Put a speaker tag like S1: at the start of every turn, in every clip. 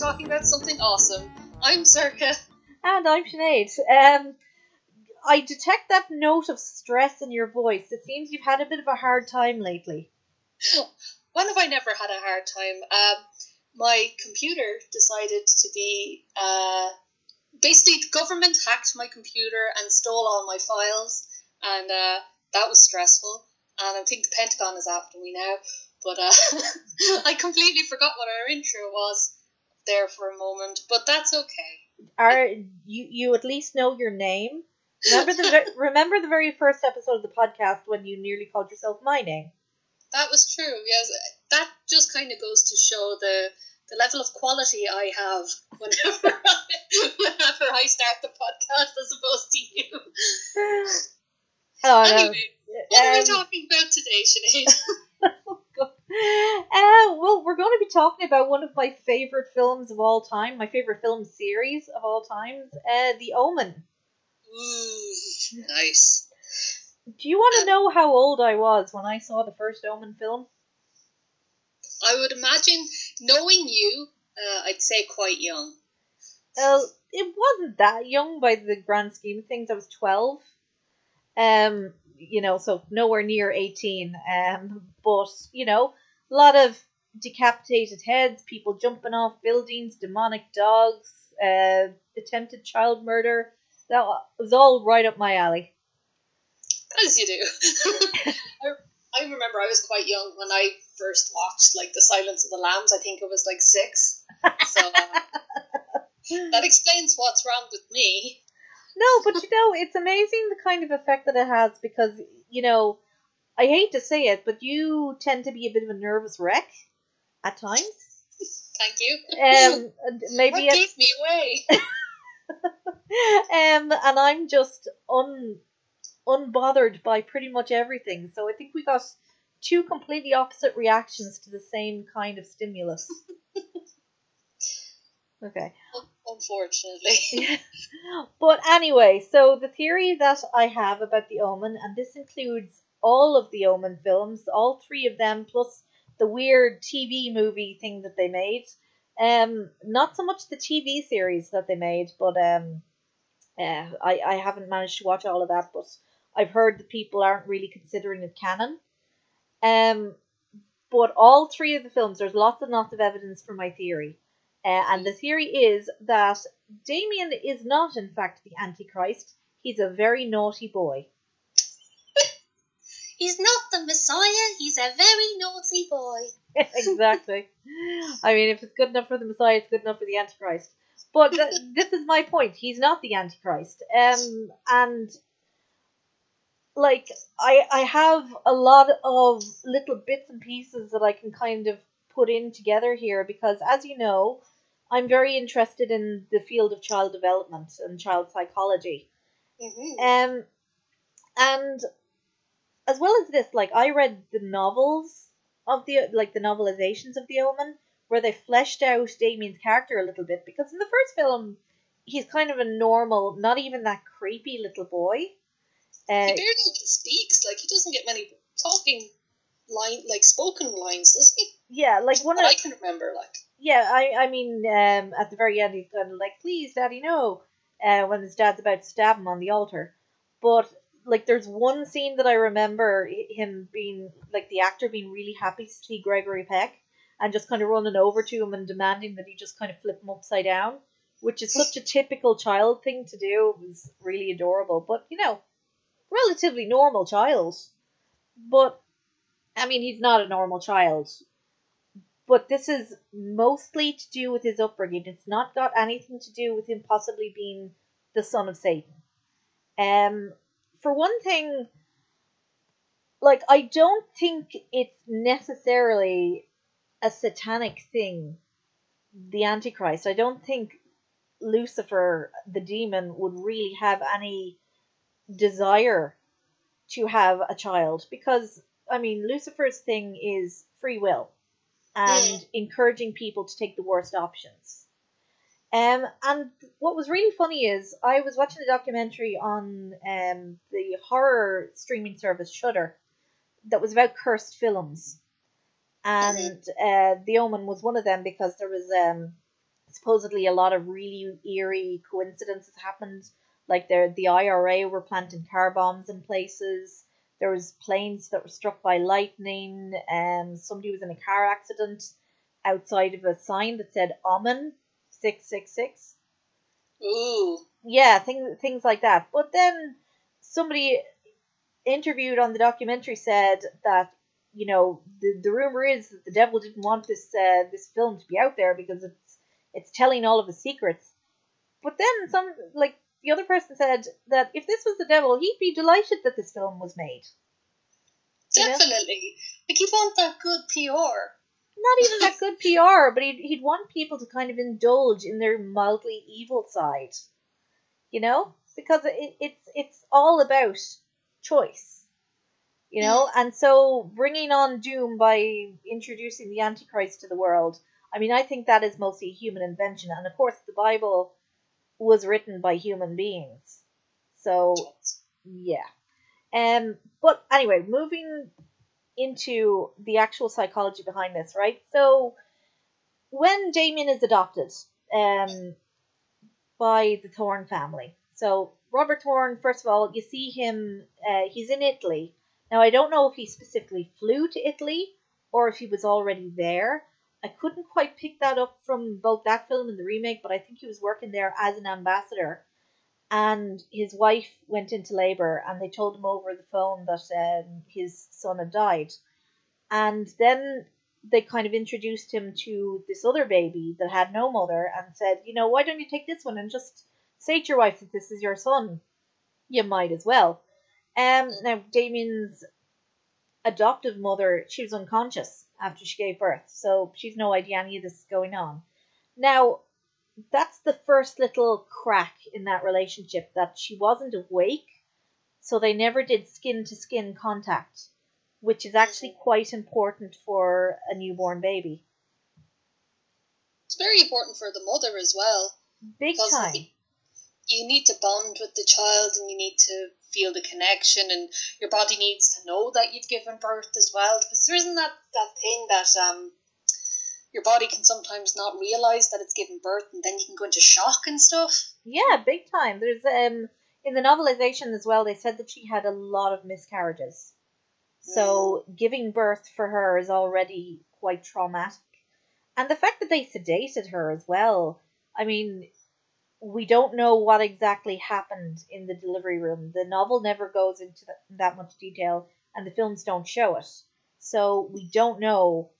S1: talking about something awesome. I'm Circa.
S2: And I'm Sinead. Um, I detect that note of stress in your voice. It seems you've had a bit of a hard time lately.
S1: When have I never had a hard time? Um, my computer decided to be. Uh, basically, the government hacked my computer and stole all my files, and uh, that was stressful. And I think the Pentagon is after me now. But uh, I completely forgot what our intro was there for a moment, but that's okay.
S2: Are you you at least know your name? Remember the remember the very first episode of the podcast when you nearly called yourself my name?
S1: That was true. Yes, that just kind of goes to show the the level of quality I have whenever I, whenever I start the podcast, as opposed to you.
S2: Oh
S1: Anyway, what are we
S2: Um,
S1: talking about today, Sinead?
S2: Uh, well, we're going to be talking about one of my favorite films of all time, my favorite film series of all times, uh, The Omen.
S1: Ooh, nice.
S2: Do you want to know how old I was when I saw the first Omen film?
S1: I would imagine, knowing you, uh, I'd say quite young.
S2: Well, it wasn't that young by the grand scheme of things. I was 12. Um, you know, so nowhere near 18. Um, but, you know, a lot of decapitated heads, people jumping off buildings, demonic dogs, uh, attempted child murder. That was all right up my alley.
S1: As you do. I, I remember I was quite young when I first watched like The Silence of the Lambs. I think it was like six. So uh, that explains what's wrong with me.
S2: No, but you know, it's amazing the kind of effect that it has because, you know, I hate to say it, but you tend to be a bit of a nervous wreck at times.
S1: Thank you.
S2: Um, maybe
S1: what gave me away?
S2: um, and I'm just un unbothered by pretty much everything. So I think we got two completely opposite reactions to the same kind of stimulus. okay.
S1: Unfortunately.
S2: But anyway, so the theory that I have about the Omen, and this includes all of the Omen films, all three of them, plus the weird TV movie thing that they made. Um, not so much the TV series that they made, but um, uh, I I haven't managed to watch all of that, but I've heard that people aren't really considering it canon. Um, but all three of the films, there's lots and lots of evidence for my theory. Uh, and the theory is that Damien is not, in fact, the Antichrist. He's a very naughty boy.
S1: He's not the Messiah, he's a very naughty boy.
S2: exactly. I mean, if it's good enough for the Messiah, it's good enough for the Antichrist. But th- this is my point. He's not the Antichrist. Um, and like I, I have a lot of little bits and pieces that I can kind of put in together here because, as you know, I'm very interested in the field of child development and child psychology.
S1: Mm-hmm.
S2: Um, and as well as this, like I read the novels of the like the novelizations of the Omen, where they fleshed out Damien's character a little bit because in the first film, he's kind of a normal, not even that creepy little boy. Uh,
S1: he barely even speaks. Like he doesn't get many talking line, like spoken lines, does he?
S2: yeah, like one of
S1: I can remember. Like
S2: yeah, I I mean, um, at the very end, he's kind of like, "Please, Daddy, no," uh, when his dad's about to stab him on the altar. But like, there's one scene that I remember him being like the actor being really happy to see Gregory Peck and just kind of running over to him and demanding that he just kind of flip him upside down, which is such a typical child thing to do. It was really adorable, but you know, relatively normal child. But I mean, he's not a normal child but this is mostly to do with his upbringing. It's not got anything to do with him possibly being the son of Satan. Um, for one thing, like I don't think it's necessarily a satanic thing. The Antichrist. I don't think Lucifer, the demon, would really have any desire to have a child because I mean Lucifer's thing is free will and encouraging people to take the worst options. Um, and what was really funny is I was watching a documentary on um, the horror streaming service Shudder that was about cursed films. and uh, the Omen was one of them because there was um, supposedly a lot of really eerie coincidences happened. Like the the IRA were planting car bombs in places. There was planes that were struck by lightning. And somebody was in a car accident outside of a sign that said Omen six six six.
S1: Ooh.
S2: Yeah, things things like that. But then somebody interviewed on the documentary said that you know the, the rumor is that the devil didn't want this uh, this film to be out there because it's it's telling all of his secrets. But then some like the other person said that if this was the devil, he'd be delighted that this film was made. You know?
S1: Definitely. Like you want that good PR.
S2: Not even that good PR, but he'd he'd want people to kind of indulge in their mildly evil side. You know, because it, it's it's all about choice. You know, and so bringing on doom by introducing the Antichrist to the world, I mean, I think that is mostly a human invention, and of course, the Bible was written by human beings. So yeah. Um but anyway, moving into the actual psychology behind this, right? So when Damien is adopted um by the Thorne family. So Robert Thorne, first of all, you see him uh, he's in Italy. Now I don't know if he specifically flew to Italy or if he was already there. I couldn't quite pick that up from both that film and the remake, but I think he was working there as an ambassador. And his wife went into labor, and they told him over the phone that um, his son had died. And then they kind of introduced him to this other baby that had no mother and said, you know, why don't you take this one and just say to your wife that this is your son? You might as well. Um, now, Damien's adoptive mother, she was unconscious after she gave birth, so she's no idea any of this is going on. Now, that's the first little crack in that relationship that she wasn't awake, so they never did skin to skin contact, which is actually quite important for a newborn baby.
S1: It's very important for the mother as well.
S2: Big
S1: Because
S2: time.
S1: You need to bond with the child and you need to feel the connection and your body needs to know that you've given birth as well. Because there isn't that, that thing that um your body can sometimes not realise that it's given birth and then you can go into shock and stuff.
S2: Yeah, big time. There's um in the novelization as well. They said that she had a lot of miscarriages, so giving birth for her is already quite traumatic. And the fact that they sedated her as well. I mean, we don't know what exactly happened in the delivery room. The novel never goes into that, much detail, and the films don't show it. So we don't know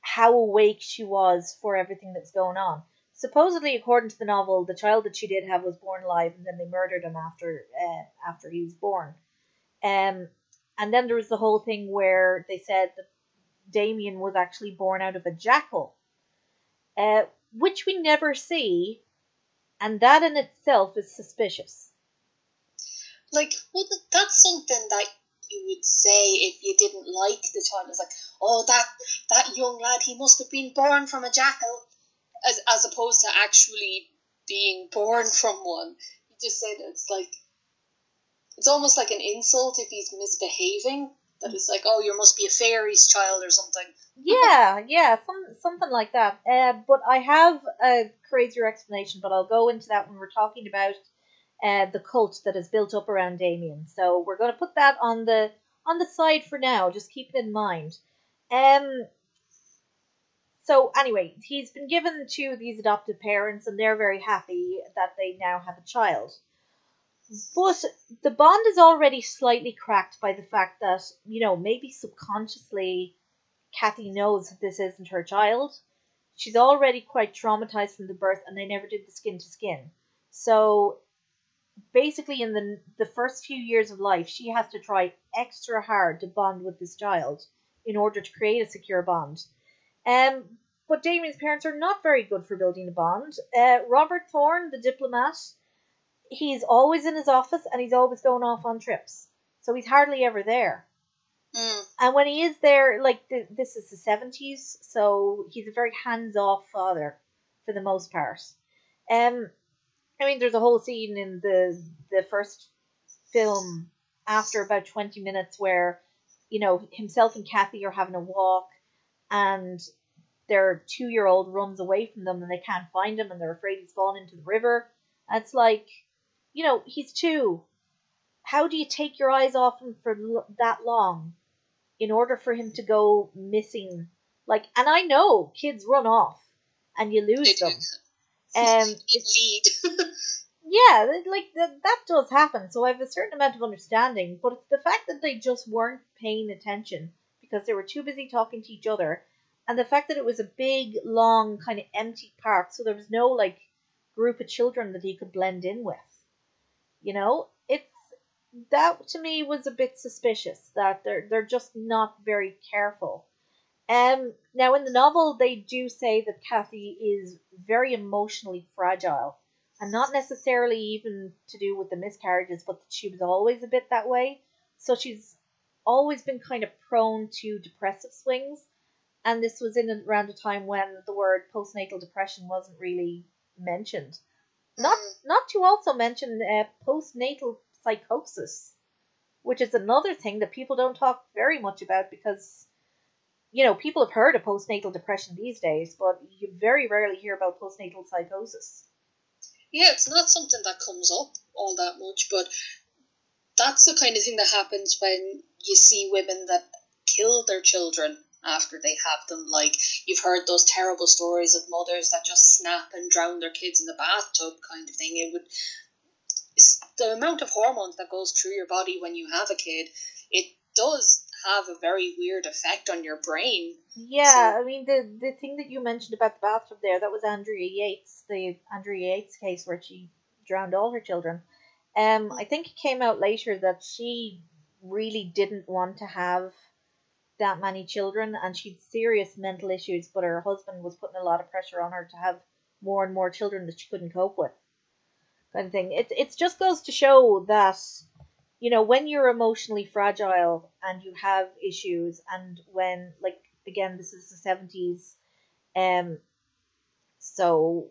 S2: how awake she was for everything that's going on. Supposedly, according to the novel, the child that she did have was born alive, and then they murdered him after uh, after he was born. Um, and then there was the whole thing where they said that Damien was actually born out of a jackal, uh, which we never see, and that in itself is suspicious.
S1: Like, well, th- that's something that you would say if you didn't like the child. It's like, oh, that that young lad, he must have been born from a jackal, as as opposed to actually being born from one. You just said it's like, it's almost like an insult if he's misbehaving. That it's like, oh, you must be a fairy's child or something.
S2: Yeah, yeah, some, something like that. Uh, but I have a crazier explanation, but I'll go into that when we're talking about uh, the cult that is built up around Damien. So we're going to put that on the on the side for now. Just keep it in mind. Um. So anyway, he's been given to these adoptive parents, and they're very happy that they now have a child. But the bond is already slightly cracked by the fact that you know maybe subconsciously Kathy knows that this isn't her child. She's already quite traumatized from the birth, and they never did the skin to skin. So basically, in the the first few years of life, she has to try extra hard to bond with this child in order to create a secure bond. Um, but Damien's parents are not very good for building a bond. Uh, Robert Thorne, the diplomat, he's always in his office and he's always going off on trips, so he's hardly ever there.
S1: Mm.
S2: And when he is there, like th- this is the seventies, so he's a very hands-off father for the most part. Um, I mean, there's a whole scene in the the first film after about twenty minutes where, you know, himself and Kathy are having a walk, and their two year old runs away from them and they can't find him and they're afraid he's fallen into the river. It's like, you know, he's two. How do you take your eyes off him for l- that long in order for him to go missing? Like, and I know kids run off and you lose them. Um,
S1: lead.
S2: yeah, like that, that does happen. So I have a certain amount of understanding, but it's the fact that they just weren't paying attention because they were too busy talking to each other, and the fact that it was a big, long, kind of empty park, so there was no like group of children that he could blend in with. You know, it's that to me was a bit suspicious that they're they're just not very careful. Um, now in the novel they do say that Kathy is very emotionally fragile and not necessarily even to do with the miscarriages, but that she was always a bit that way. So she's always been kind of prone to depressive swings, and this was in around a time when the word postnatal depression wasn't really mentioned. Not not to also mention uh, postnatal psychosis, which is another thing that people don't talk very much about because you know people have heard of postnatal depression these days, but you very rarely hear about postnatal psychosis.
S1: Yeah, it's not something that comes up all that much, but that's the kind of thing that happens when you see women that kill their children after they have them. Like you've heard those terrible stories of mothers that just snap and drown their kids in the bathtub, kind of thing. It would the amount of hormones that goes through your body when you have a kid. It does have a very weird effect on your brain.
S2: Yeah,
S1: So-
S2: I mean the the thing that you mentioned about the bathtub there, that was Andrea Yates, the Andrea Yates case where she drowned all her children. Um, I think it came out later that she really didn't want to have that many children, and she'd serious mental issues, but her husband was putting a lot of pressure on her to have more and more children that she couldn't cope with, kind of thing. It it just goes to show that you know when you're emotionally fragile and you have issues, and when like again this is the seventies, um, so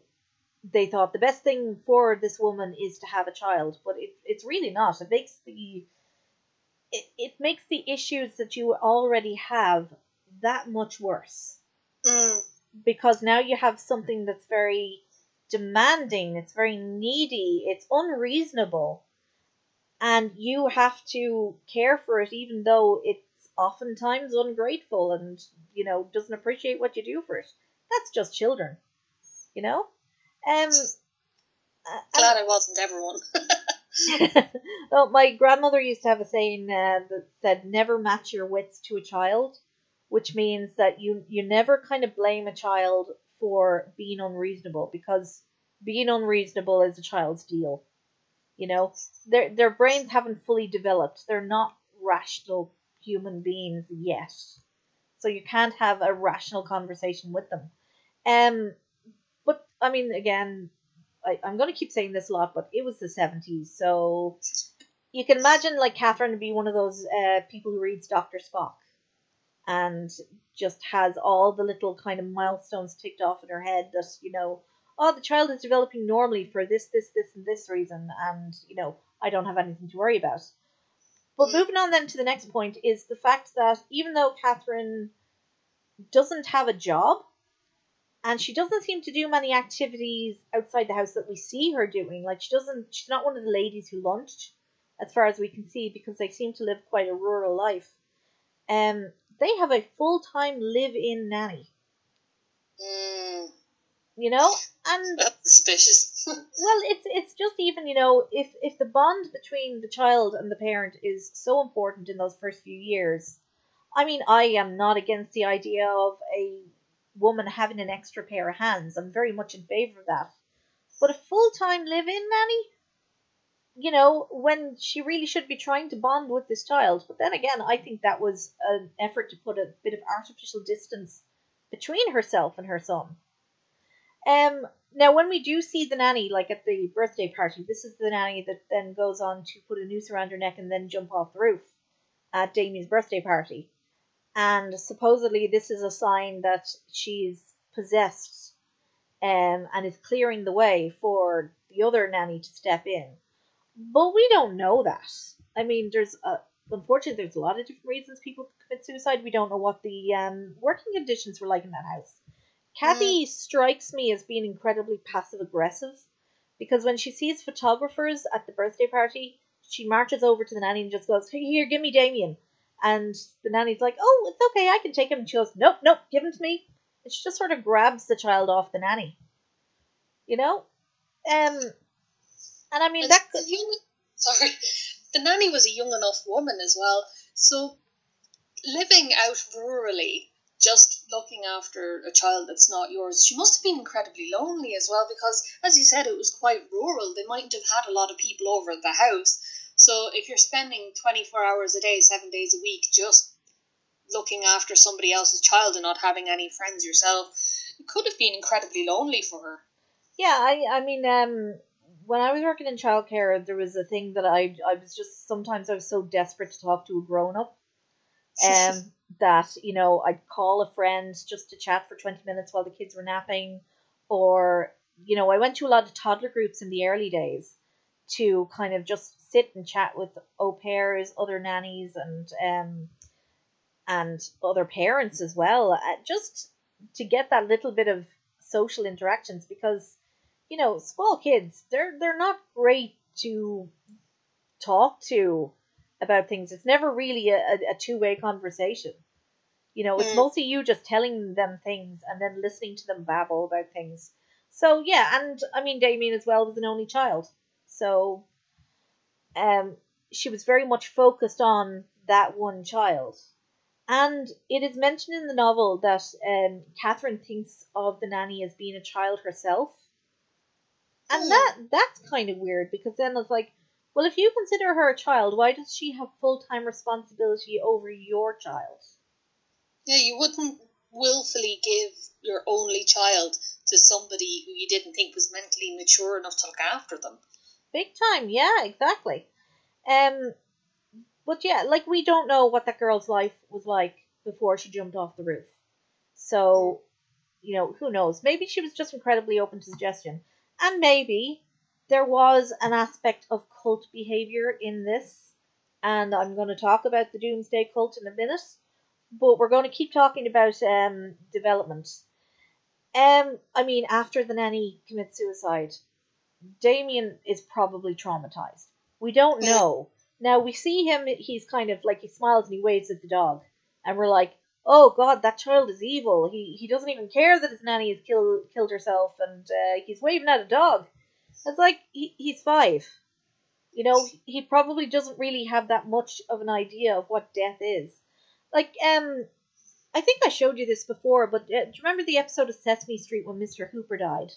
S2: they thought the best thing for this woman is to have a child, but it, it's really not. It makes the it, it makes the issues that you already have that much worse
S1: Mm.
S2: because now you have something that's very demanding, it's very needy, it's unreasonable, and you have to care for it even though it's oftentimes ungrateful and you know doesn't appreciate what you do for it. That's just children, you know. Um, uh, and-
S1: Glad I wasn't ever one.
S2: well, my grandmother used to have a saying uh, that said, "Never match your wits to a child," which means that you you never kind of blame a child for being unreasonable because being unreasonable is a child's deal. You know, their their brains haven't fully developed. They're not rational human beings yet, so you can't have a rational conversation with them. Um, but I mean, again, I, I'm going to keep saying this a lot, but it was the 70s, so you can imagine like Catherine to be one of those uh, people who reads Dr. Spock and just has all the little kind of milestones ticked off in her head that, you know, oh, the child is developing normally for this, this, this, and this reason, and, you know, I don't have anything to worry about. But
S1: Mm.
S2: moving on then to the next point is the fact that even though Catherine doesn't have a job, and she doesn't seem to do many activities outside the house that we see her doing. Like she doesn't, she's not one of the ladies who lunched, as far as we can see, because they seem to live quite a rural life. Um, they have a full time live in nanny,
S1: Mm.
S2: you know, and
S1: That's suspicious.
S2: well, it's it's just even you know if if the bond between the child and the parent is so important in those first few years, I mean, I am not against the idea of a woman having an extra pair of hands. I'm very much in favor of that. But a full time live in nanny, you know, when she really should be trying to bond with this child. But then again, I think that was an effort to put a bit of artificial distance between herself and her son. Um, now, when we do see the nanny, like at the birthday party, this is the nanny that then goes on to put a noose around her neck and then jump off the roof at Damien's birthday party. And supposedly, this is a sign that she's possessed um, and is clearing the way for the other nanny to step in. But we don't know that. I mean, there's a unfortunately, there's a lot of different reasons people commit suicide. We don't know what the um, working conditions were like in that house. Kathy strikes me as being incredibly passive aggressive because when she sees photographers at the birthday party, she marches over to the nanny and just goes, here, give me Damien." And the nanny's like, "Oh, it's okay, I can take him." And she goes, "Nope, nope, give him to me." And she just sort of grabs the child off the nanny. You know, um, and I mean
S1: And
S2: that.
S1: the young, sorry, the nanny was a young enough woman as well. So living out rurally, just looking after a child that's not yours, she must have been incredibly lonely as well because, as you said, it was quite rural. They mightn't have had a lot of people over at the house. So if you're spending 24 hours a day, seven days a week, just looking after somebody else's child and not having any friends yourself, it could have been incredibly lonely for her.
S2: Yeah, I I mean, um, when I was working in childcare, there was a thing that I I was just sometimes I was so desperate to talk to a grown up, um, that you know I'd call a friend just to chat for twenty minutes while the kids were napping, or you know I went to a lot of toddler groups in the early days to kind of just sit and chat with au pairs, other nannies, and um, and other parents as well, uh, just to get that little bit of social interactions because you know, small kids, they're they're not great to talk to about things. It's never really a, a, a two way conversation. You know, it's
S1: Mm.
S2: mostly you just telling them things and then listening to them babble about things. So yeah, and I mean Damien as well was an only child. So um she was very much focused on that one child. And it is mentioned in the novel that um, Catherine thinks of the nanny as being a child herself. And
S1: Hmm.
S2: that that's kind of weird because then it's like, well, if you consider her a child, why does she have full time responsibility over your child?
S1: Yeah, you wouldn't willfully give your only child to somebody who you didn't think was mentally mature enough to look after them.
S2: Big time, yeah, exactly. Um, but yeah, like we don't know what that girl's life was like before she jumped off the roof. So, you know, who knows? Maybe she was just incredibly open to suggestion, and maybe there was an aspect of cult behavior in this. And I'm going to talk about the Doomsday Cult in a minute, but we're going to keep talking about um development. Um, I mean, after the nanny commits suicide, Damien is probably traumatized. We don't know. Now we see him, he's kind of like he smiles and he waves at the dog. And we're like, oh god, that child is evil. He he doesn't even care that his nanny has killed killed herself and uh, he's waving at a dog. It's like he, he's five. You know, he probably doesn't really have that much of an idea of what death is. Like, um, I think I showed you this before, but uh, do you remember the episode of Sesame Street when Mr. Hooper died?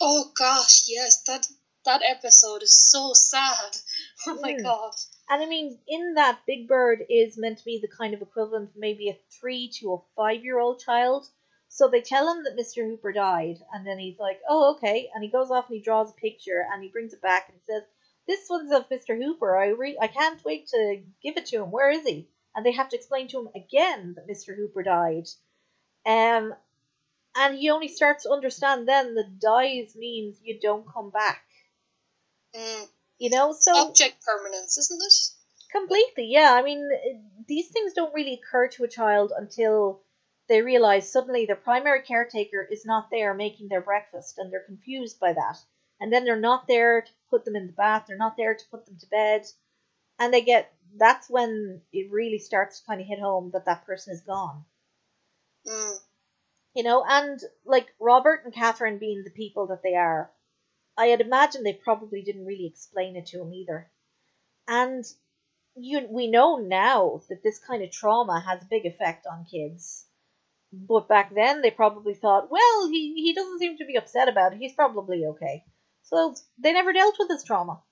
S1: Oh gosh, yes, that that episode is so sad. Oh my
S2: Mm.
S1: god.
S2: And I mean, in that, Big Bird is meant to be the kind of equivalent of maybe a three to a five year old child. So they tell him that Mr. Hooper died, and then he's like, oh, okay. And he goes off and he draws a picture and he brings it back and says, this one's of Mr. Hooper. I, re- I can't wait to give it to him. Where is he? And they have to explain to him again that Mr. Hooper died. Um, and he only starts to understand then that dies means you don't come back.
S1: Mm.
S2: You know, so
S1: Object permanence, isn't it?
S2: Completely, yeah. I mean, these things don't really occur to a child until they realize suddenly their primary caretaker is not there making their breakfast and they're confused by that. And then they're not there to put them in the bath, they're not there to put them to bed. And they get that's when it really starts to kind of hit home that that person is gone.
S1: Mm.
S2: You know, and like Robert and Catherine being the people that they are, I had imagined they probably didn't really explain it to him either. And you, we know now that this kind of trauma has a big effect on kids. But back then, they probably thought, well, he, he doesn't seem to be upset about it. He's probably okay. So they never dealt with his trauma.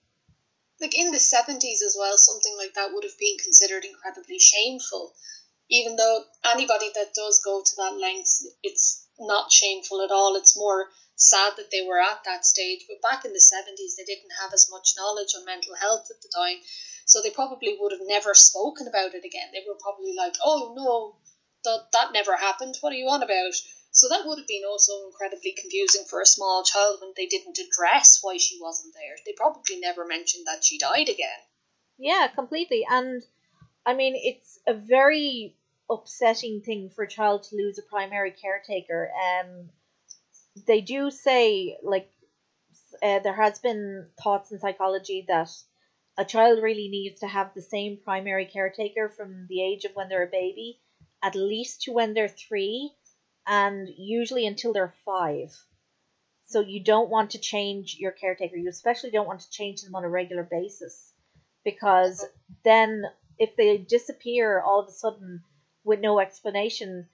S1: Like in the seventies as well, something like that would have been considered incredibly shameful. Even though anybody that does go to that length, it's not shameful at all. It's more sad that they were at that stage. But back in the seventies, they didn't have as much knowledge on mental health at the time, so they probably would have never spoken about it again. They were probably like, "Oh no, that that never happened. What are you on about?" So that would have been also incredibly confusing for a small child when they didn't address why she wasn't there. They probably never mentioned that she died again.
S2: Yeah, completely. And I mean, it's a very upsetting thing for a child to lose a primary caretaker. Um, they do say, like, uh, there has been thoughts in psychology that a child really needs to have the same primary caretaker from the age of when they're a baby, at least to when they're three, and usually until they're five. So you don't want to change your caretaker. You especially don't want to change them on a regular basis because then if they disappear all of a sudden with no explanation,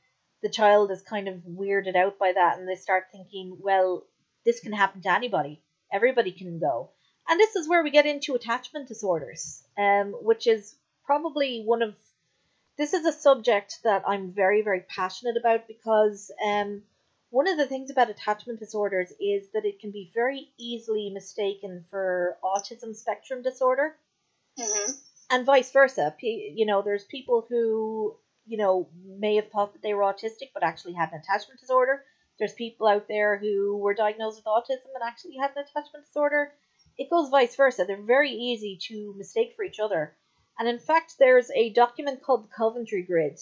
S2: the child is kind of weirded out by that and they start thinking, well, this can happen to anybody. Everybody can go. And this is where we get into attachment disorders, um, which is probably one of this is a subject that I'm very, very passionate about because um, one of the things about attachment disorders is that it can be very easily mistaken for autism spectrum disorder
S1: Mm-hmm.
S2: and vice versa. P- You know, there's people who, you know, may have thought that they were autistic but actually had an attachment disorder. There's people out there who were diagnosed with autism and actually had an attachment disorder. It goes vice versa. They're very easy to mistake for each other. And in fact, there's a document called the Coventry Grid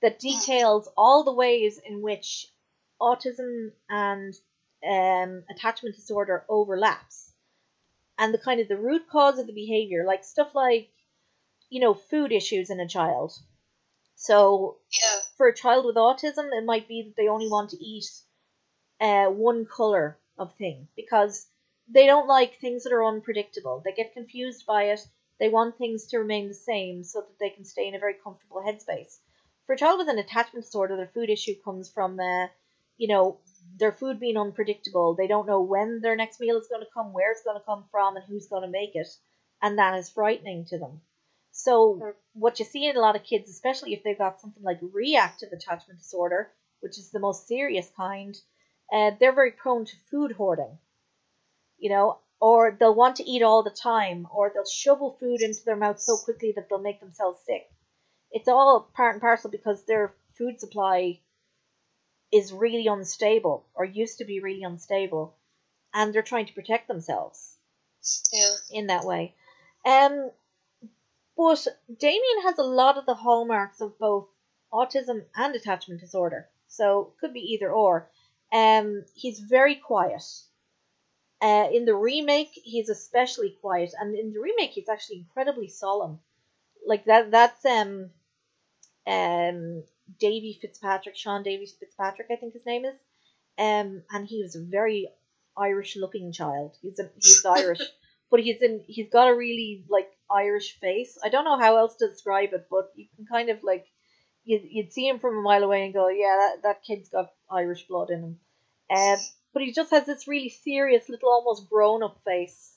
S2: that details all the ways in which autism and um, attachment disorder overlaps and the kind of the root cause of the behavior, like stuff like, you know, food issues in a child. So
S1: Yeah.
S2: for a child with autism, it might be that they only want to eat uh, one color of thing because they don't like things that are unpredictable. They get confused by it. They want things to remain the same so that they can stay in a very comfortable headspace. For a child with an attachment disorder, their food issue comes from, uh, you know, their food being unpredictable. They don't know when their next meal is going to come, where it's going to come from, and who's going to make it. And that is frightening to them. So, what you see in a lot of kids, especially if they've got something like reactive attachment disorder, which is the most serious kind, uh, they're very prone to food hoarding. You know, or they'll want to eat all the time, or they'll shovel food into their mouth so quickly that they'll make themselves sick. It's all part and parcel because their food supply is really unstable, or used to be really unstable, and they're trying to protect themselves
S1: Yeah.
S2: in that way. Um, but Damien has a lot of the hallmarks of both autism and attachment disorder, so could be either or. Um, he's very quiet. Uh, in the remake, he's especially quiet, and in the remake, he's actually incredibly solemn. Like that. That's um, um, Davey Fitzpatrick, Sean Davey Fitzpatrick, I think his name is. Um, and he was a very Irish-looking child. He's a, he's Irish but he's in he's got a really like Irish face. I don't know how else to describe it, but you can kind of like you'd, you'd see him from a mile away and go, yeah, that, that kid's got Irish blood in him. Um, but he just has this really serious little almost grown up face.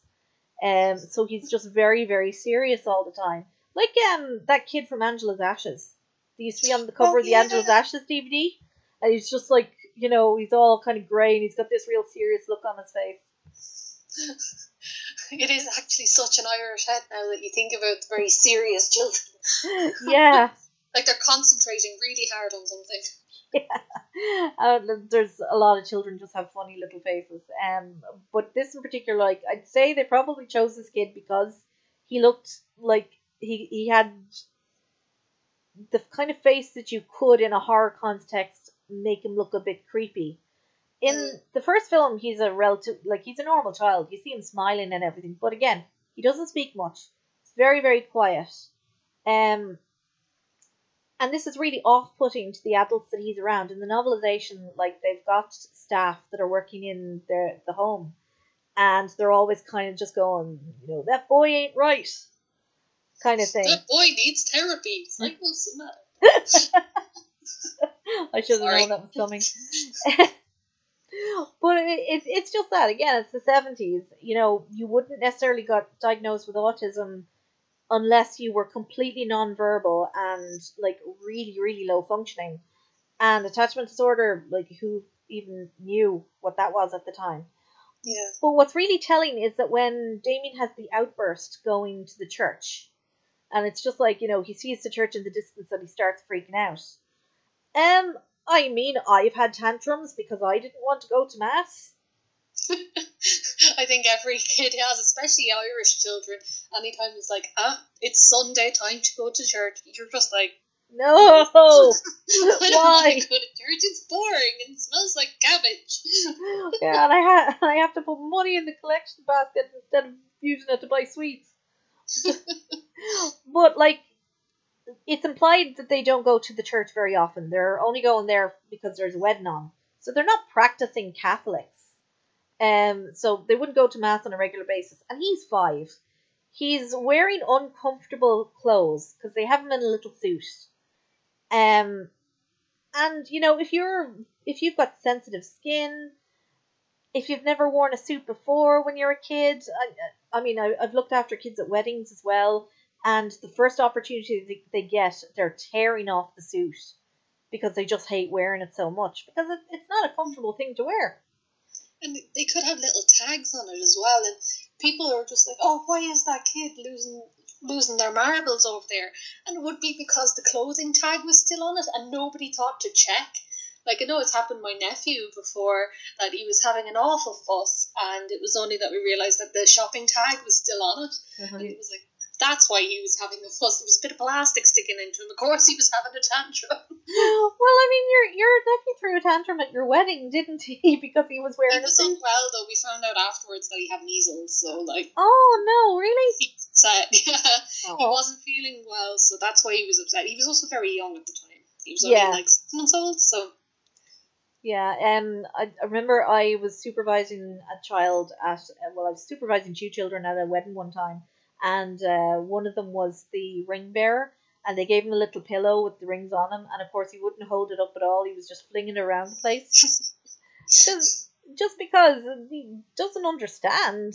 S2: Um, so he's just very very serious all the time, like um that kid from Angela's Ashes. He used to be on the cover
S1: Oh,
S2: of the
S1: yeah.
S2: Angela's Ashes DVD, and he's just like you know he's all kind of grey and he's got this real serious look on his face.
S1: It is actually such an Irish head now that you think about the very serious children.
S2: yeah.
S1: Like they're concentrating really hard on something.
S2: uh, there's a lot of children just have funny little faces. Um, but this in particular, like I'd say they probably chose this kid because he looked like he he had the kind of face that you could in a horror context make him look a bit creepy. In the first film, he's a relative, like he's a normal child. You see him smiling and everything, but again, he doesn't speak much. It's very very quiet. Um, and this is really off-putting to the adults that he's around. In the novelization, like they've got staff that are working in their the home, and they're always kind of just going, you know, that boy ain't right, kind of thing.
S1: That boy needs therapy. Psychosomatic.
S2: I should have known that was coming. but it, it, it's just that again, it's the seventies. You know, you wouldn't necessarily got diagnosed with autism unless you were completely nonverbal and like really, really low functioning. And attachment disorder, like who even knew what that was at the time.
S1: Yeah.
S2: But what's really telling is that when Damien has the outburst going to the church, and it's just like, you know, he sees the church in the distance and he starts freaking out. Um, I mean, I've had tantrums because I didn't want to go to mass.
S1: I think every kid has, especially Irish children. Anytime it's like, ah, it's Sunday, time to go to church. You're just like,
S2: No,
S1: I don't
S2: why?
S1: to go to church. It's boring and smells like cabbage.
S2: Yeah, and I ha- I have to put money in the collection basket instead of using it to buy sweets. but like, it's implied that they don't go to the church very often. They're only going there because there's a wedding on, so they're not practicing Catholics. Um, so they wouldn't go to mass on a regular basis. And he's five. He's wearing uncomfortable clothes because they have him in a little suit. Um, and you know, if you're if you've got sensitive skin, if you've never worn a suit before when you're a kid, I, I mean, I, I've looked after kids at weddings as well, and the first opportunity they, they get, they're tearing off the suit because they just hate wearing it so much because it's not a comfortable thing to wear.
S1: And they could have little tags on it as well. And people are just like, oh, why is that kid losing losing their marbles over there? And it would be because the clothing tag was still on it and nobody thought to check. Like I know it's happened to my nephew before that he was having an awful fuss and it was only that we realised that the shopping tag was still on it. And mm-hmm. it was like that's why he was having a fuss. There was a bit of plastic sticking into him. Of course he was having a tantrum.
S2: Well, I mean, your your nephew threw a tantrum at your wedding, didn't he? Because he was wearing a
S1: was unwell though. We found out afterwards that he had measles, so like
S2: Oh no, really?
S1: he was upset. Yeah. He
S2: Oh.
S1: wasn't feeling well, so that's why he was upset. He was also very young at the time. He was
S2: Yeah.
S1: only like six months old, so
S2: Yeah, um, I, I remember I was supervising a child at well, I was supervising two children at a wedding one time, and uh, one of them was the ring bearer, and they gave him a little pillow with the rings on him, and of course he wouldn't hold it up at all. He was just flinging it around the place, just just because he doesn't understand.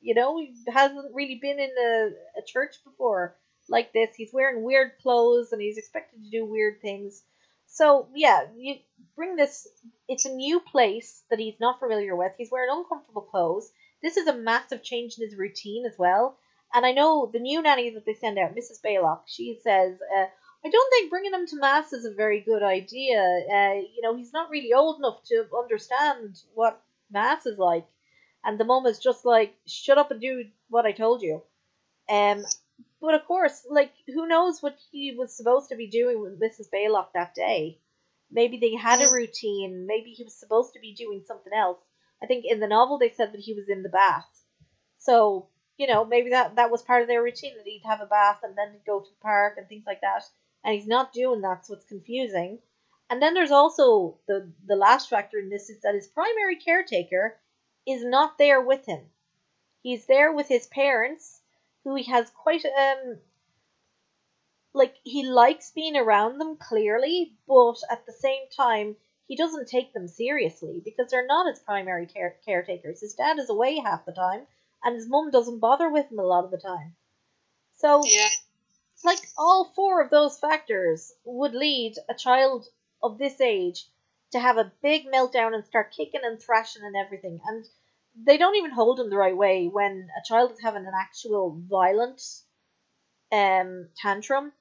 S2: You know, he hasn't really been in a, a church before like this. He's wearing weird clothes and he's expected to do weird things. So yeah, you bring this. It's a new place that he's not familiar with. He's wearing uncomfortable clothes. This is a massive change in his routine as well. And I know the new nanny that they send out, Mrs. Baylock, she says, uh, I don't think bringing him to mass is a very good idea. Uh, you know, he's not really old enough to understand what mass is like. And the mum is just like, shut up and do what I told you. Um, but of course, like, who knows what he was supposed to be doing with Mrs. Baylock that day? Maybe they had a
S1: Mm.
S2: routine. Maybe he was supposed to be doing something else. I think in the novel they said that he was in the bath. So, you know, maybe that, that was part of their routine that he'd have a bath and then he'd go to the park and things like that. And he's not doing that, so it's confusing. And then there's also the, the last factor in this is that his primary caretaker is not there with him. He's there with his parents, who he has quite um like he likes being around them clearly, but at the same time he doesn't take them seriously because they're not his primary care- caretakers. His dad is away half the time, and his mum doesn't bother with him a lot of the time. So
S1: yeah.
S2: like all four of those factors would lead a child of this age to have a big meltdown and start kicking and thrashing and everything and they don't even hold him the right way when a child is having an actual violent um tantrum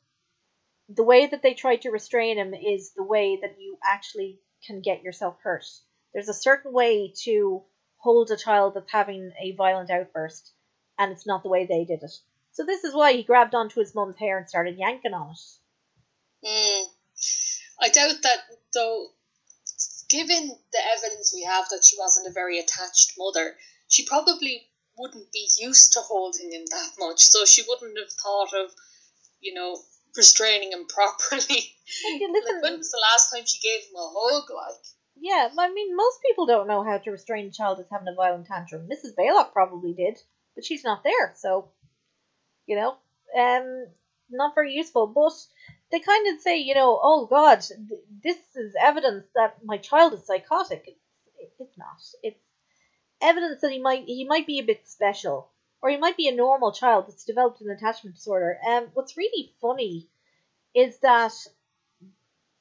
S2: the way that they try to restrain him is the way that you actually can get yourself hurt there's a certain way to hold a child that's having a violent outburst and it's not the way they did it so this is why he grabbed onto his mum's hair and started yanking on it.
S1: Mm. I doubt that though. Given the evidence we have that she wasn't a very attached mother, she probably wouldn't be used to holding him that much, so she wouldn't have thought of, you know, restraining him properly. Like when was the last time she gave him a hug? Like.
S2: Yeah, I mean, most people don't know how to restrain a child that's having a violent tantrum. Mrs. Baylock probably did, but she's not there, so you know, um, not very useful. But they kind of say, you know, oh God, th- this is evidence that my child is psychotic. It's, it's not. It's evidence that he might he might be a bit special, or he might be a normal child that's developed an attachment disorder. Um, what's really funny is that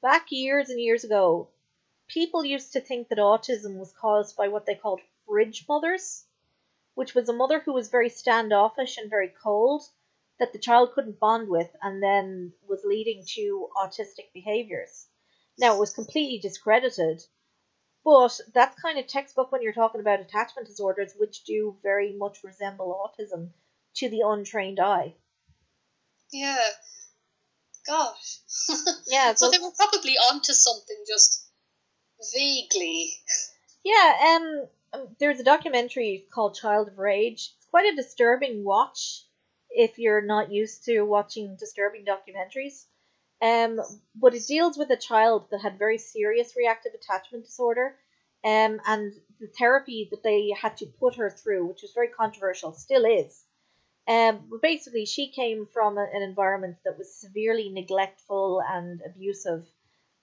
S2: back years and years ago, people used to think that autism was caused by what they called fridge mothers, which was a mother who was very standoffish and very cold that the child couldn't bond with and then was leading to autistic behaviors. Now, it was completely discredited, but that's kind of textbook when you're talking about attachment disorders, which do very much resemble autism to the untrained eye.
S1: Yeah. Gosh.
S2: Yeah,
S1: so
S2: so-
S1: they were probably onto something just vaguely.
S2: Yeah, um, um, there's a documentary called Child of Rage. It's quite a disturbing watch if you're not used to watching disturbing documentaries. Um, but it deals with a child that had very serious reactive attachment disorder, um, and the therapy that they had to put her through, which was very controversial, still is. Um, but basically, she came from a, an environment that was severely neglectful and abusive,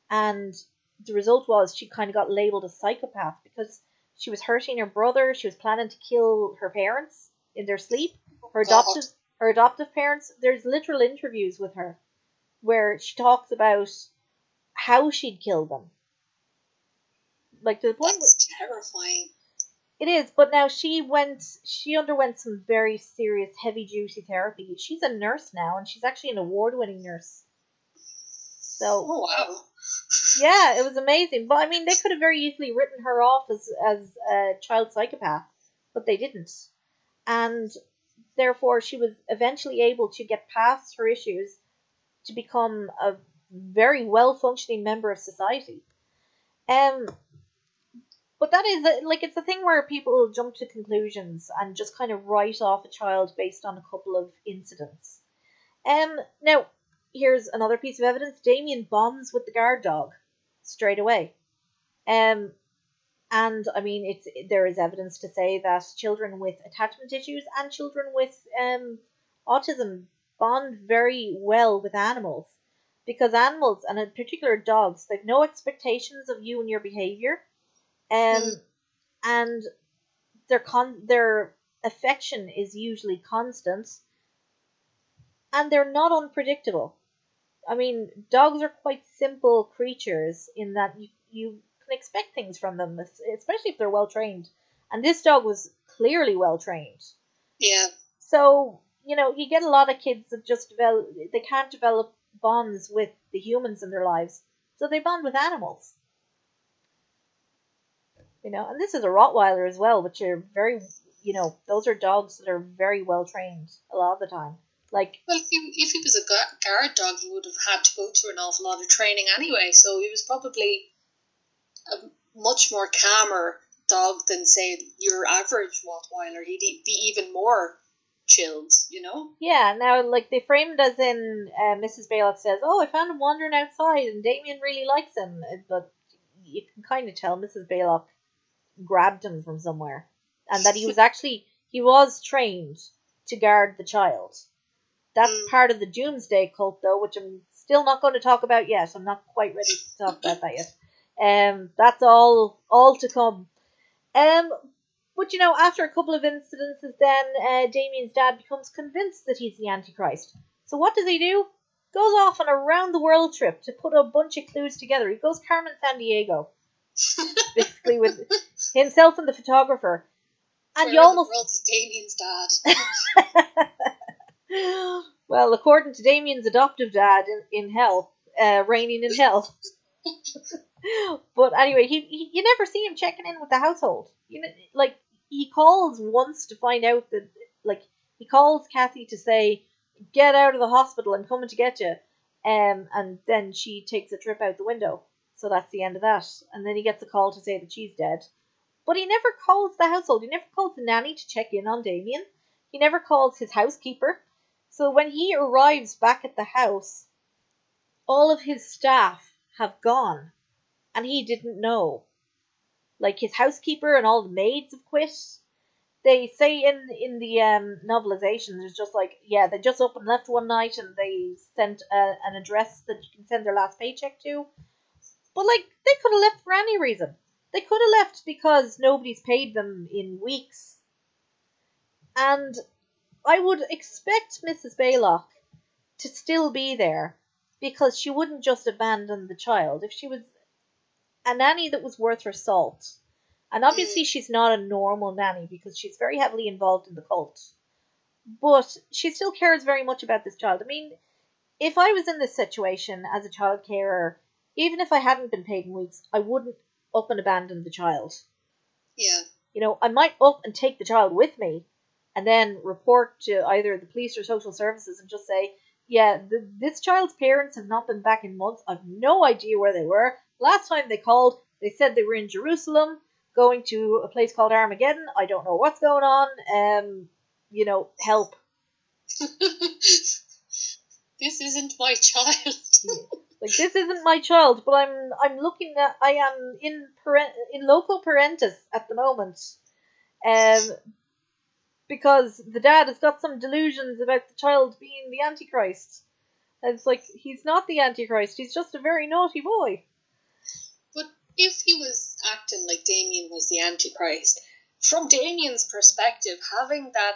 S2: and the result was she kind of got labeled a psychopath because she was hurting her brother. She was planning to kill her parents in their sleep. Her adoptive her adoptive parents. There's literal interviews with her where she talks about how she'd kill them. Like to the point where
S1: terrifying.
S2: it is, but now she went she underwent some very serious heavy duty therapy. She's a nurse now and she's actually an award winning nurse. So
S1: Oh wow.
S2: Yeah, it was amazing. But I mean, they could have very easily written her off as as a child psychopath, but they didn't, and therefore she was eventually able to get past her issues to become a very well functioning member of society. Um, but that is a, like it's a thing where people jump to conclusions and just kind of write off a child based on a couple of incidents. Um, now here's another piece of evidence: Damien bonds with the guard dog straight away. Um, and I mean, it's there is evidence to say that children with attachment issues and children with um, autism bond very well with animals. Because animals and in particular dogs they've no expectations of you and your behavior. Um
S1: Mm.
S2: and their con their affection is usually constant. And they're not unpredictable i mean dogs are quite simple creatures in that you you can expect things from them especially if they're well trained and this dog was clearly well trained
S1: Yeah.
S2: so, you know, you get a lot of kids that just develop, they can't develop bonds with the humans in their lives. So they bond with animals. You know, and this is a Rottweiler as well, which are very, you know, those are dogs that are very well trained a lot of the time. Like,
S1: Well, if he, if he was a gu- guard dog, he would have had to go through an awful lot of training anyway. So he was probably a much more calmer dog than, say, your average Rottweiler. He'd be even more chilled, you know?
S2: yeah, now, like, they framed as in uh, Mrs. Baylock says, Oh, I found him wandering outside and Damien really likes him. Uh, But you can kind of tell Mrs. Baylock grabbed him from somewhere. And that he was actually, he was trained to guard the child. That's
S1: Mm.
S2: part of the Doomsday cult, though, which I'm still not going to talk about yet. I'm not quite ready to talk about that yet. Um, that's all, all to come. Um, but you know, after a couple of incidences, then uh, Damien's dad becomes convinced that he's the Antichrist. So what does he do? Goes off on a round the world trip to put a bunch of clues together. He goes Carmen Sandiego, basically with himself and the photographer. And
S1: Where
S2: you almost
S1: the world is Damien's dad?
S2: well, according to Damien's adoptive dad in, in hell, uh, reigning in hell. but anyway, he, he you never see him checking in with the household. You know, like he calls once to find out that like he calls Kathy to say, "Get out of the hospital! I'm coming to get you." Um, and then she takes a trip out the window. So that's the end of that. And then he gets a call to say that she's dead. But he never calls the household. He never calls the nanny to check in on Damien. He never calls his housekeeper. So when he arrives back at the house, all of his staff have gone. And he didn't know. Like his housekeeper and all the maids have quit. They say in in the um, novelization, there's just like, yeah, they just up and left one night and they sent a, an address that you can send their last paycheck to. But like, they could have left for any reason. They could have left because nobody's paid them in weeks. And I would expect Mrs. Baylock to still be there because she wouldn't just abandon the child. If she was a nanny that was worth her salt, and obviously mm. she's not a normal nanny because she's very heavily involved in the cult, but she still cares very much about this child. I mean, if I was in this situation as a child carer, even if I hadn't been paid in weeks, I wouldn't up and abandon the child.
S1: Yeah.
S2: You know, I might up and take the child with me and then report to either the police or social services and just say, yeah, the, this child's parents have not been back in months. I've no idea where they were. Last time they called, they said they were in Jerusalem going to a place called Armageddon. I don't know what's going on. Um, you know, help.
S1: this isn't my child.
S2: like this isn't my child, but I'm I'm looking at I am in parent in loco parentis at the moment, um, because the dad has got some delusions about the child being the antichrist. And it's like he's not the antichrist; he's just a very naughty boy.
S1: But if he was acting like Damien was the antichrist, from Damien's perspective, having that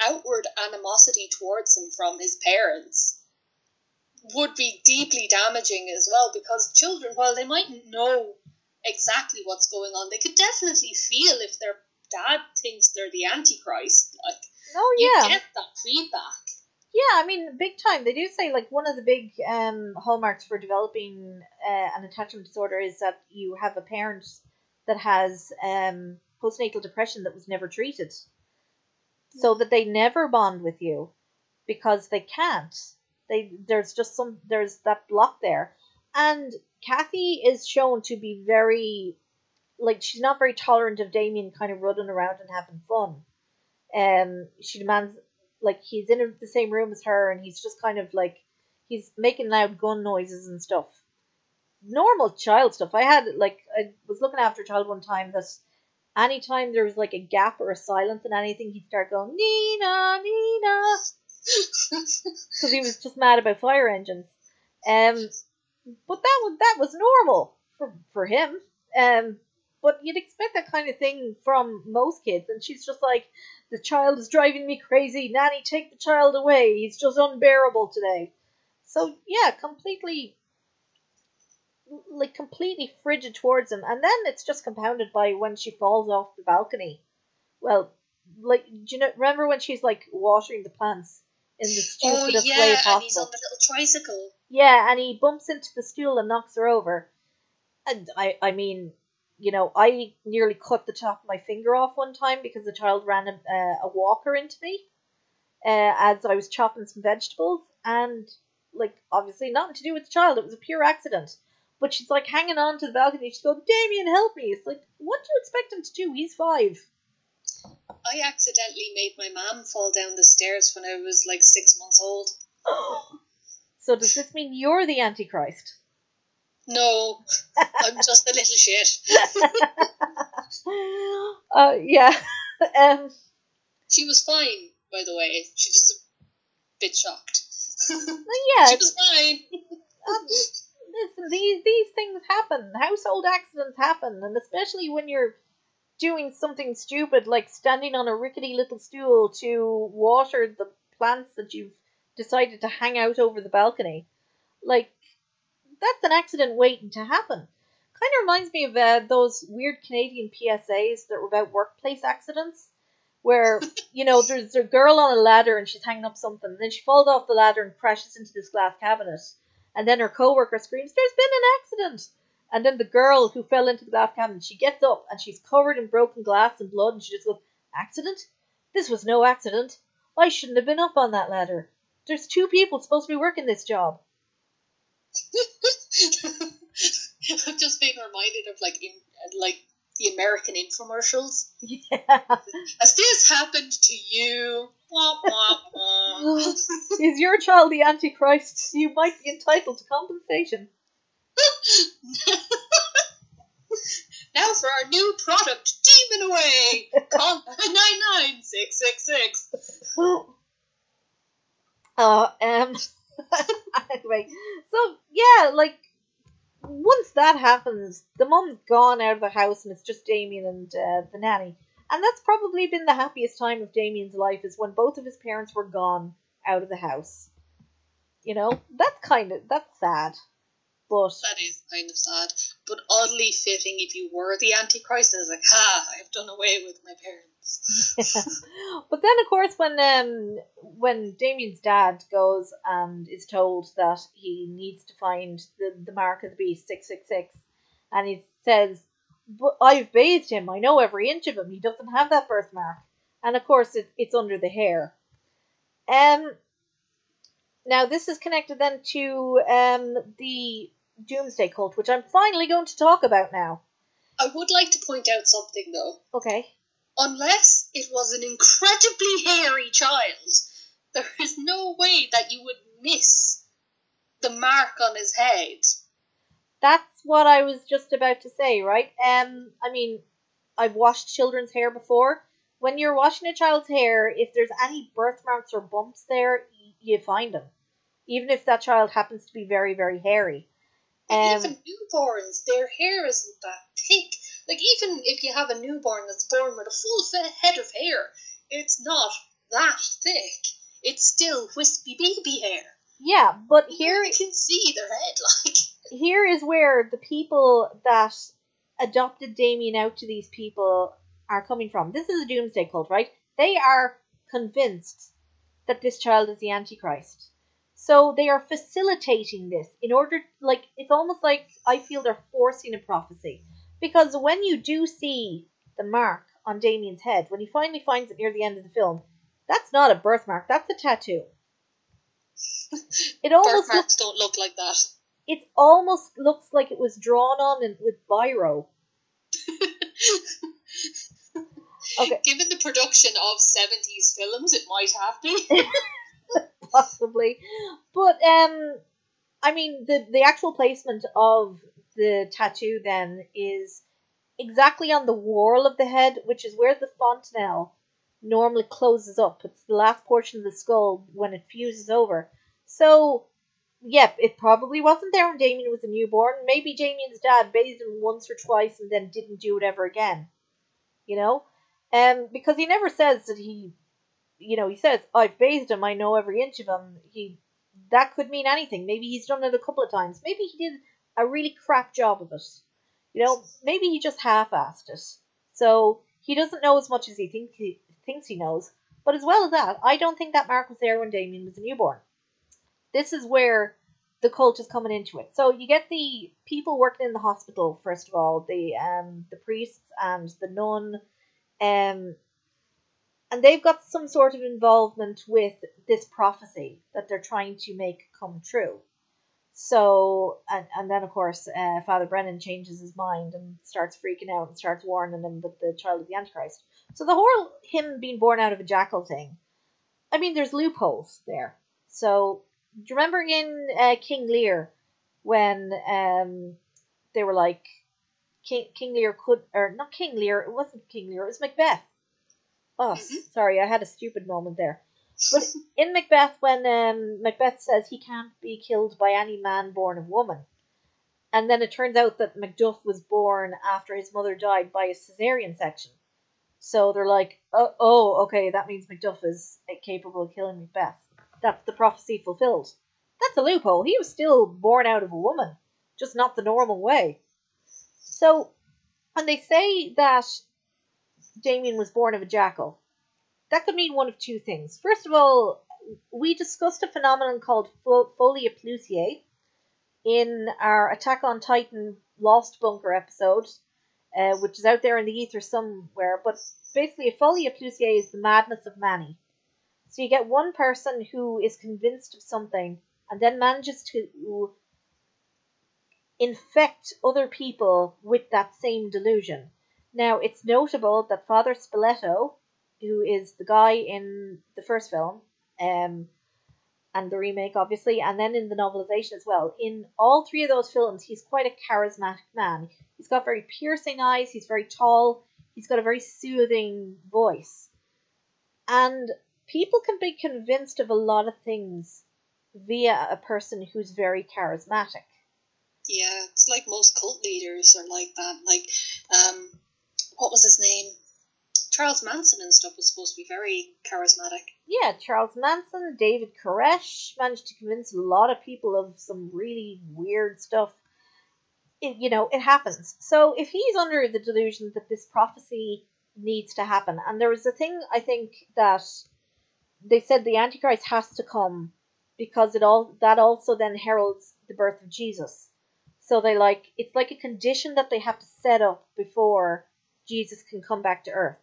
S1: outward animosity towards him from his parents would be deeply damaging as well because children, while they mightn't know exactly what's going on, they could definitely feel if their dad thinks they're the antichrist. Like,
S2: oh
S1: you get that feedback.
S2: Yeah, I mean, big time. They do say like one of the big um, hallmarks for developing uh, an attachment disorder is that you have a parent that has um, postnatal depression that was never treated, so that they never bond with you because they can't. They there's just some there's that block there, and Kathy is shown to be very like she's not very tolerant of Damien kind of running around and having fun. Um, she demands like he's in the same room as her and he's just kind of like he's making loud gun noises and stuff. Normal child stuff. I had like i was looking after a child one time that anytime there was like a gap or a silence in anything he'd start going nina nina. Because he was just mad about fire engines. Um but that was that was normal for for him. Um but you'd expect that kind of thing from most kids. And she's just like the child is driving me crazy. Nanny take the child away. He's just unbearable today. So yeah completely like completely frigid towards him. And then it's just compounded by when she falls off the balcony. Well like do you know remember when she's like watering the plants in the
S1: Oh
S2: stupidest
S1: yeah,
S2: way
S1: and
S2: possible
S1: he's on the little tricycle.
S2: yeah, and he bumps into the stool and knocks her over. And I, I mean, you know, I nearly cut the top of my finger off one time because the child ran a, uh, a walker into me uh, as I was chopping some vegetables. And, like, obviously nothing to do with the child. It was a pure accident. But she's, like, hanging on to the balcony. She's going, Damien, help me. It's like, what do you expect him to do? He's five.
S1: I accidentally made my mom fall down the stairs when I was like six months old.
S2: so does this mean you're the Antichrist?
S1: No, I'm just a little shit.
S2: uh, yeah. um,
S1: She was fine, by the way. She was a bit shocked.
S2: yeah.
S1: she was fine.
S2: um, listen, these these things happen. Household accidents happen, and especially when you're doing something stupid like standing on a rickety little stool to water the plants that you've decided to hang out over the balcony. Like that's an accident waiting to happen. Kind of reminds me of uh, those weird Canadian PSAs that were about workplace accidents, where you know there's a girl on a ladder and she's hanging up something, and then she falls off the ladder and crashes into this glass cabinet, and then her coworker screams, "There's been an accident!" And then the girl who fell into the glass cabinet, she gets up and she's covered in broken glass and blood, and she just goes, "Accident? This was no accident. I shouldn't have been up on that ladder. There's two people supposed to be working this job."
S1: I've just being reminded of like in like the American infomercials.
S2: Yeah.
S1: Has this happened to you? Wah, wah, wah.
S2: Is your child the Antichrist? You might be entitled to compensation.
S1: now for our new product, Demon Away! Call 99666.
S2: Uh, um, anyway, so yeah, like once that happens, the mum's gone out of the house and it's just Damien and uh, the nanny, and that's probably been the happiest time of Damien's life is when both of his parents were gone out of the house. You know, that's kind of that's sad, but
S1: That is kind of sad, but oddly fitting if you were the Antichrist. I was like, ha, I've done away with my parents.
S2: but then of course when um when Damien's dad goes and is told that he needs to find the, the mark of the beast six six six and he says but I've bathed him. I know every inch of him. He doesn't have that birthmark, and of course it, it's under the hair. Um. Now this is connected then to um the Doomsday Cult, which I'm finally going to talk about now.
S1: I would like to point out something though.
S2: Okay.
S1: Unless it was an incredibly hairy child, there is no way that you would miss the mark on his head.
S2: That's what I was just about to say, right? Um, I mean, I've washed children's hair before. When you're washing a child's hair, if there's any birthmarks or bumps there, y- you find them, even if that child happens to be very, very hairy.
S1: And
S2: Um,
S1: even newborns, their hair isn't that thick. Like even if you have a newborn that's born with a full head of hair, it's not that thick. It's still wispy baby hair.
S2: yeah, but here
S1: you can see their head. Like
S2: here is where the people that adopted Damien out to these people are coming from. This is a doomsday cult, right? They are convinced that this child is the Antichrist. So they are facilitating this in order, like, it's almost like I feel they're forcing a prophecy. Because when you do see the mark on Damien's head, when he finally finds it near the end of the film, that's not a birthmark, that's a tattoo. It almost looks
S1: birthmarks don't look like that.
S2: it almost looks like it was drawn on in, with biro. Okay.
S1: Given the production of seventies films, it might have been.
S2: possibly. But um I mean the the actual placement of the tattoo then is exactly on the whorl of the head, which is where the fontanelle normally closes up. It's the last portion of the skull when it fuses over. So yep, it probably wasn't there when Damien was a newborn. Maybe Damien's dad bathed him once or twice and then didn't do it ever again. You know? Um because he never says that he you know, he says, I've bathed him, I know every inch of him. He that could mean anything. Maybe he's done it a couple of times. Maybe he did a really crap job of it. You know, maybe he just half assed it. So he doesn't know as much as he thinks he thinks he knows. But as well as that, I don't think that mark was there when Damien was a newborn. This is where the cult is coming into it. So you get the people working in the hospital, first of all, the um the priests and the nun, um and they've got some sort of involvement with this prophecy that they're trying to make come true. So, and, and then of course, uh, Father Brennan changes his mind and starts freaking out and starts warning them that the child of the Antichrist. So the whole him being born out of a jackal thing, I mean, there's loopholes there. So, do you remember in uh, King Lear when um, they were like, King, King Lear could, or not King Lear, it wasn't King Lear, it was Macbeth. Oh,
S1: Mhm.
S2: sorry, I had a stupid moment there. But in Macbeth, when um, Macbeth says he can't be killed by any man born of woman, and then it turns out that Macduff was born after his mother died by a cesarean section. So they're like, oh, oh, okay, that means Macduff is capable of killing Macbeth. That's the prophecy fulfilled. That's a loophole. He was still born out of a woman, just not the normal way. So and they say that Damien was born of a jackal, that could mean one of two things. First of all, we discussed a phenomenon called fo- folia plusiae in our Attack on Titan Lost Bunker episode, uh, which is out there in the ether somewhere. But basically, a folie à plusieurs is the madness of many. So you get one person who is convinced of something and then manages to infect other people with that same delusion. Now, it's notable that Father Spoleto, who is the guy in the first film, um, and the remake, obviously, and then in the novelization as well. In all three of those films, he's quite a charismatic man. He's got very piercing eyes, he's very tall, he's got a very soothing voice. And people can be convinced of a lot of things via a person who's very charismatic.
S1: Yeah, it's like most cult leaders are like that. Like, um, what was his name? Charles Manson and stuff was supposed to be very charismatic.
S2: Yeah, Charles Manson, David Koresh managed to convince a lot of people of some really weird stuff. It, you know, it happens. So if he's under the delusion that this prophecy needs to happen, and there was a thing I think that they said the Antichrist has to come because it all that also then heralds the birth of Jesus. So they like it's like a condition that they have to set up before Jesus can come back to earth.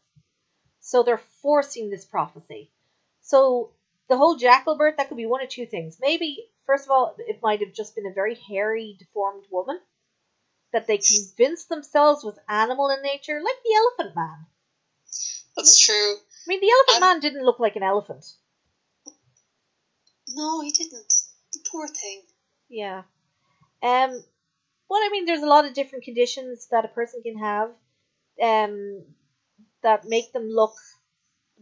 S2: So they're forcing this prophecy. So the whole jackal birth that could be one of two things. Maybe first of all, it might have just been a very hairy, deformed woman that they convinced themselves was animal in nature, like the elephant man.
S1: That's true.
S2: I mean, the elephant
S1: Um,
S2: man didn't look like an elephant.
S1: No, he didn't. The poor thing.
S2: Yeah. Um. Well, I mean, there's a lot of different conditions that a person can have, um, that make them look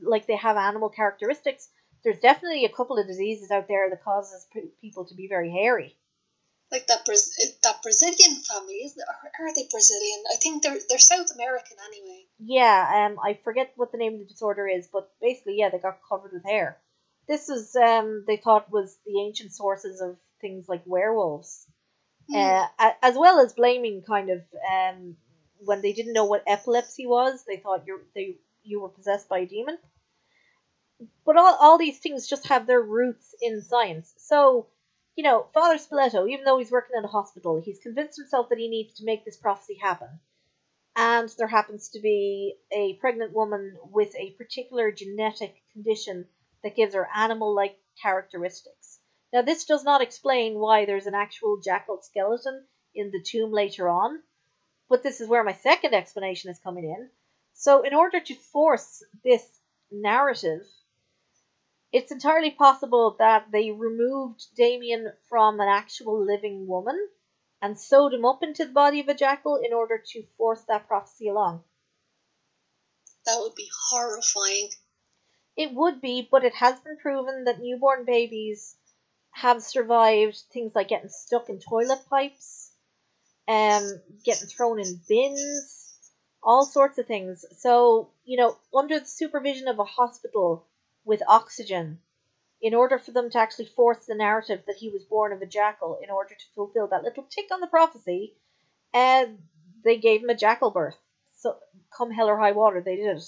S2: like they have animal characteristics. There's definitely a couple of diseases out there that causes p- people to be very hairy.
S1: Like that Braz- that Brazilian family, isn't it? Are they Brazilian? I think they're they're South American anyway.
S2: Yeah. Um. I forget what the name of the disorder is, but basically, yeah, they got covered with hair. This is um. They thought was the ancient sources of things like werewolves.
S1: Hmm.
S2: uh, as well as blaming kind of um, when they didn't know what epilepsy was, they thought you they you were possessed by a demon. But all, all these things just have their roots in science. So, you know, Father Spoleto, even though he's working in a hospital, he's convinced himself that he needs to make this prophecy happen. And there happens to be a pregnant woman with a particular genetic condition that gives her animal like characteristics. Now, this does not explain why there's an actual jackal skeleton in the tomb later on, but this is where my second explanation is coming in. So, in order to force this narrative, it's entirely possible that they removed Damien from an actual living woman and sewed him up into the body of a jackal in order to force that prophecy along.
S1: That would be horrifying.
S2: It would be, but it has been proven that newborn babies have survived things like getting stuck in toilet pipes, um, getting thrown in bins, all sorts of things. So, you know, under the supervision of a hospital with oxygen, in order for them to actually force the narrative that he was born of a jackal, in order to fulfill that little tick on the prophecy, uh, they gave him a jackal birth. So, come hell or high water, they did it.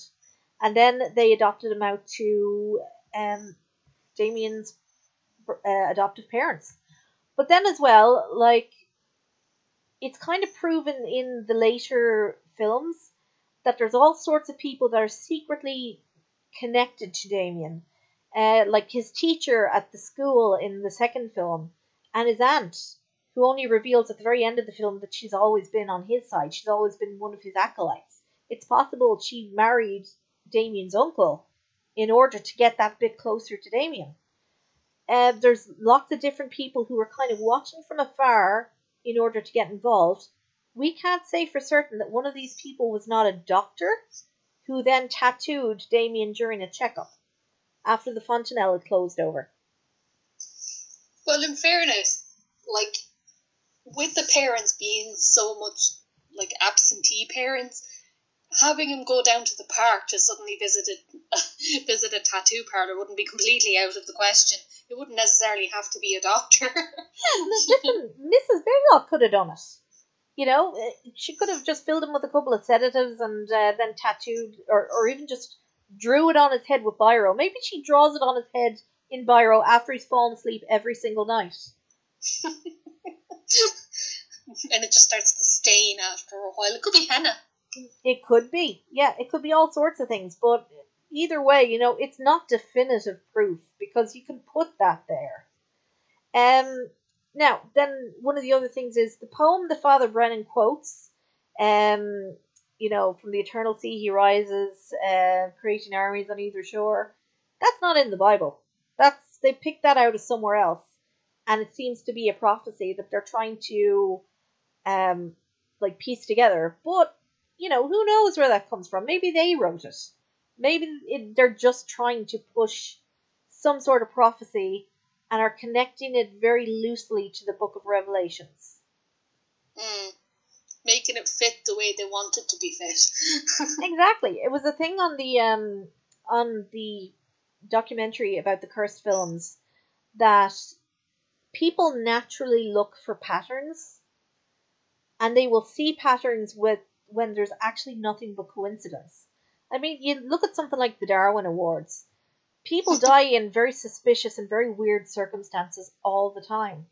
S2: And then they adopted him out to um, Damien's uh, adoptive parents. But then as well, like it's kind of proven in the later films that there's all sorts of people that are secretly connected to Damien. Uh, like his teacher at the school in the second film, and his aunt, who only reveals at the very end of the film that she's always been on his side. She's always been one of his acolytes. It's possible she married Damien's uncle in order to get that bit closer to Damien. Uh, there's lots of different people who are kind of watching from afar in order to get involved. We can't say for certain that one of these people was not a doctor who then tattooed Damien during a checkup after the fontanelle had closed over.
S1: Well, in fairness, like with the parents being so much like absentee parents, having him go down to the park to suddenly visit a visit a tattoo parlor wouldn't be completely out of the question. It wouldn't necessarily have to be a doctor.
S2: Listen, Mrs. Berglock could have done it. You know, uh, she could have just filled him with a couple of sedatives and uh, then tattooed, or, or even just drew it on his head with biro. Maybe she draws it on his head in biro after he's fallen asleep every single night.
S1: and it just starts to stain after a while. It could be henna.
S2: It could be. Yeah, it could be all sorts of things. But either way, you know, it's not definitive proof because you can put that there. Um, now, then one of the other things is the poem the Father Brennan quotes, um, you know, from the eternal sea he rises, uh, creating armies on either shore. That's not in the Bible. That's they picked that out of somewhere else, and it seems to be a prophecy that they're trying to, um, like piece together. But you know, who knows where that comes from? Maybe they wrote it. Maybe it, they're just trying to push some sort of prophecy and are connecting it very loosely to the book of Revelations.
S1: Mm. Making it fit the way they want it to be fit.
S2: exactly. It was a thing on the um on the documentary about the cursed films that people naturally look for patterns and they will see patterns with when there's actually nothing but coincidence. I mean, you look at something like the Darwin Awards. People die in very suspicious and very weird circumstances all the time.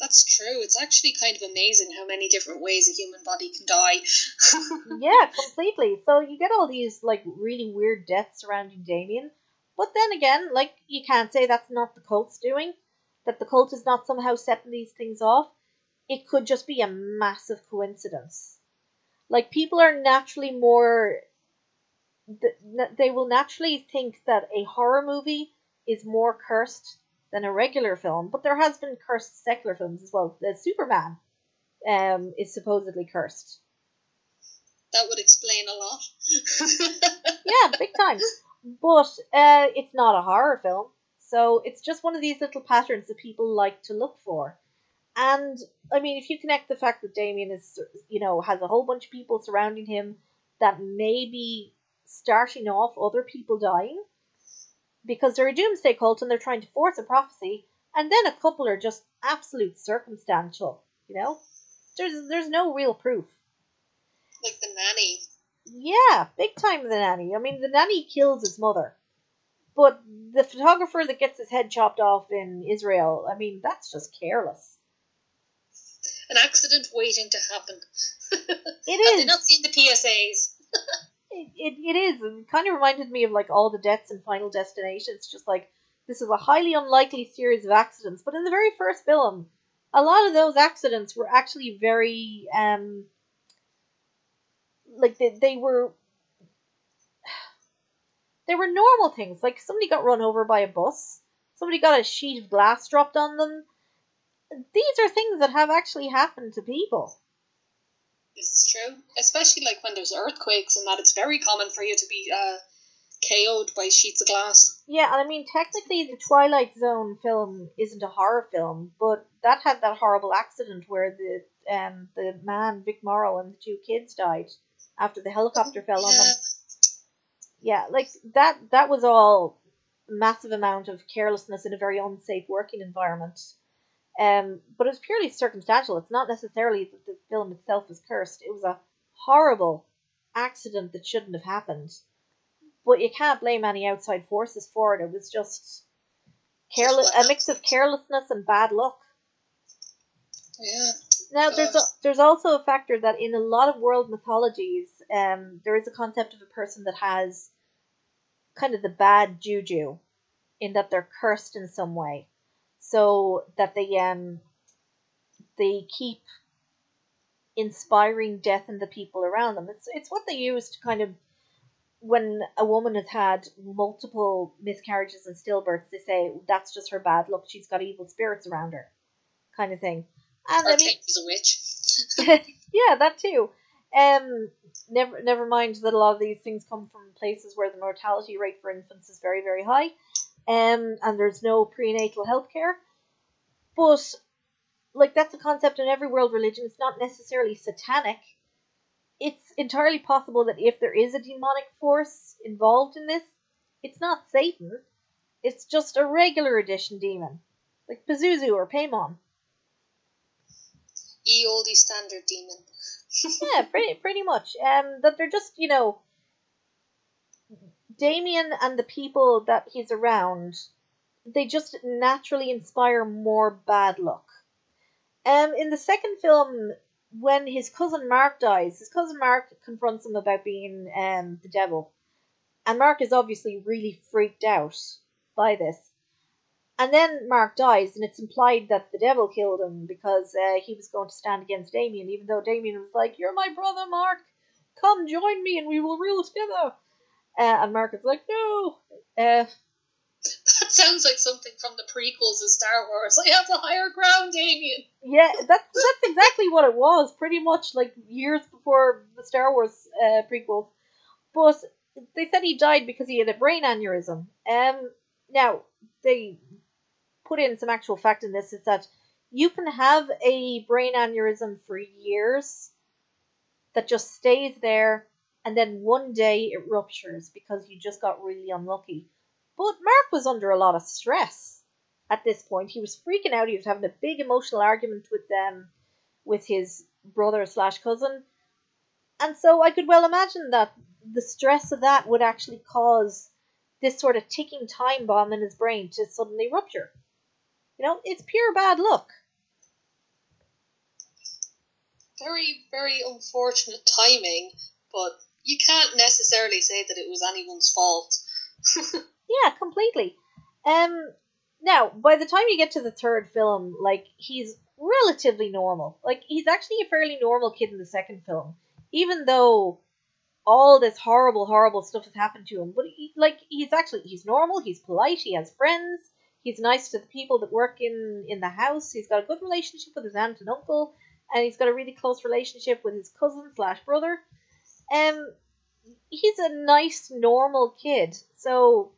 S1: That's true. It's actually kind of amazing how many different ways a human body can die.
S2: yeah, completely. So you get all these like really weird deaths surrounding Damien. But then again, like you can't say that's not the cult's doing. That the cult is not somehow setting these things off. It could just be a massive coincidence. Like people are naturally more they will naturally think that a horror movie is more cursed than a regular film, but there has been cursed secular films as well. The Superman um, is supposedly cursed.
S1: That would explain a lot.
S2: yeah, big time. But uh, it's not a horror film, so it's just one of these little patterns that people like to look for. And I mean, if you connect the fact that Damien is, you know, has a whole bunch of people surrounding him that may be starting off other people dying, because they're a doomsday cult and they're trying to force a prophecy, and then a couple are just absolute circumstantial. You know, there's there's no real proof.
S1: Like the nanny.
S2: Yeah, big time the nanny. I mean, the nanny kills his mother, but the photographer that gets his head chopped off in Israel, I mean, that's just careless.
S1: An accident waiting to happen.
S2: It is.
S1: Have they not seen the PSAs?
S2: it, it, it is. And it kind of reminded me of like all the deaths in Final Destination. It's just like this is a highly unlikely series of accidents. But in the very first film, a lot of those accidents were actually very um like they, they were they were normal things. Like somebody got run over by a bus, somebody got a sheet of glass dropped on them. These are things that have actually happened to people.
S1: This is true, especially like when there's earthquakes and that. It's very common for you to be uh, KO'd by sheets of glass.
S2: Yeah, and I mean technically the Twilight Zone film isn't a horror film, but that had that horrible accident where the um the man Vic Morrow and the two kids died after the helicopter fell on them. Yeah, like that that was all massive amount of carelessness in a very unsafe working environment. Um, but it was purely circumstantial. It's not necessarily that the film itself was cursed. It was a horrible accident that shouldn't have happened. But you can't blame any outside forces for it. It was just careless, a mix of carelessness and bad luck.
S1: Yeah.
S2: Now, there's a, there's also a factor that in a lot of world mythologies, um, there is a concept of a person that has kind of the bad juju, in that they're cursed in some way, so that they um they keep inspiring death in the people around them. It's it's what they use to kind of when a woman has had multiple miscarriages and stillbirths, they say that's just her bad luck. She's got evil spirits around her, kind of thing. And
S1: Or
S2: I mean,
S1: a witch.
S2: yeah, that too. Um, never never mind that a lot of these things come from places where the mortality rate for infants is very very high, um, and there's no prenatal health care. But like that's a concept in every world religion. It's not necessarily satanic. It's entirely possible that if there is a demonic force involved in this, it's not Satan. It's just a regular edition demon, like Pazuzu or Paimon.
S1: Ye oldie standard demon.
S2: yeah, pretty pretty much. Um, that they're just you know, Damien and the people that he's around, they just naturally inspire more bad luck. Um, in the second film, when his cousin Mark dies, his cousin Mark confronts him about being um the devil, and Mark is obviously really freaked out by this. And then Mark dies, and it's implied that the devil killed him because uh, he was going to stand against Damien, even though Damien was like, You're my brother, Mark! Come join me and we will rule together! Uh, and Mark is like, No! Uh,
S1: That sounds like something from the prequels of Star Wars. I have the higher ground, Damien.
S2: yeah, that's, that's exactly what it was, pretty much like years before the Star Wars uh, prequels. But they said he died because he had a brain aneurysm. Um, now, they put in some actual fact in this is that you can have a brain aneurysm for years that just stays there and then one day it ruptures because you just got really unlucky. But Mark was under a lot of stress at this point. He was freaking out. He was having a big emotional argument with them, with his brother slash cousin, and so I could well imagine that the stress of that would actually cause this sort of ticking time bomb in his brain to suddenly rupture. You know, it's pure bad luck.
S1: very, very unfortunate timing, but you can't necessarily say that it was anyone's fault.
S2: yeah, completely. Um, now, by the time you get to the third film, like, he's relatively normal. Like, he's actually a fairly normal kid in the second film, even though all this horrible, horrible stuff has happened to him. But, he, like, he's actually, he's normal, he's polite, he has friends, he's nice to the people that work in, in the house, he's got a good relationship with his aunt and uncle, and he's got a really close relationship with his cousin slash brother. Um, he's a nice, normal kid. So,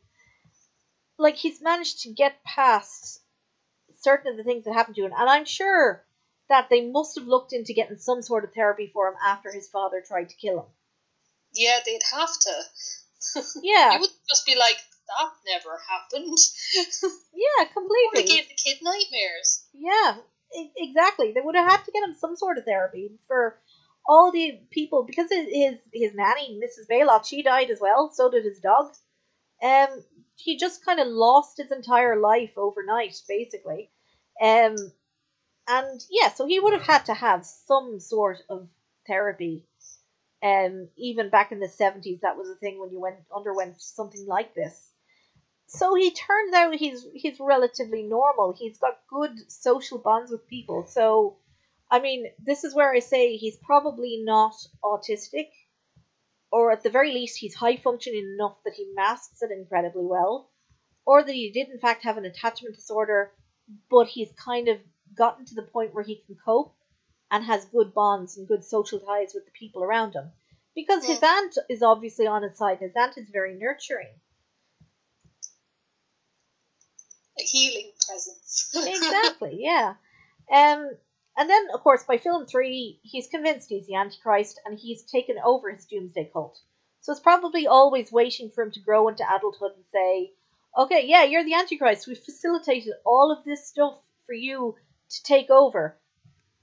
S2: like, he's managed to get past certain of the things that happened to him, and I'm sure that they must have looked into getting some sort of therapy for him after his father tried to kill him.
S1: Yeah, they'd have to.
S2: Yeah.
S1: you would just be like, that never happened.
S2: Yeah, completely.
S1: gave the kid nightmares.
S2: Yeah, exactly. They would have had to get him some sort of therapy for all the people because his his, nanny, Mrs. Baylock, she died as well. So did his dog. Um, he just kind of lost his entire life overnight, basically. Um, and yeah, so he would have had to have some sort of therapy. Um, even back in the seventies, that was a thing when you went underwent something like this. So he turns out he's he's relatively normal. He's got good social bonds with people. So, I mean, this is where I say he's probably not autistic, or at the very least, he's high functioning enough that he masks it incredibly well, or that he did in fact have an attachment disorder, but he's kind of gotten to the point where he can cope and has good bonds and good social ties with the people around him. Because his aunt is obviously on his side. His aunt is very nurturing.
S1: A healing presence.
S2: exactly, yeah. Um, and then, of course, by film three, he's convinced he's the Antichrist and he's taken over his doomsday cult. So it's probably always waiting for him to grow into adulthood and say, okay, yeah, you're the Antichrist. We've facilitated all of this stuff for you to take over.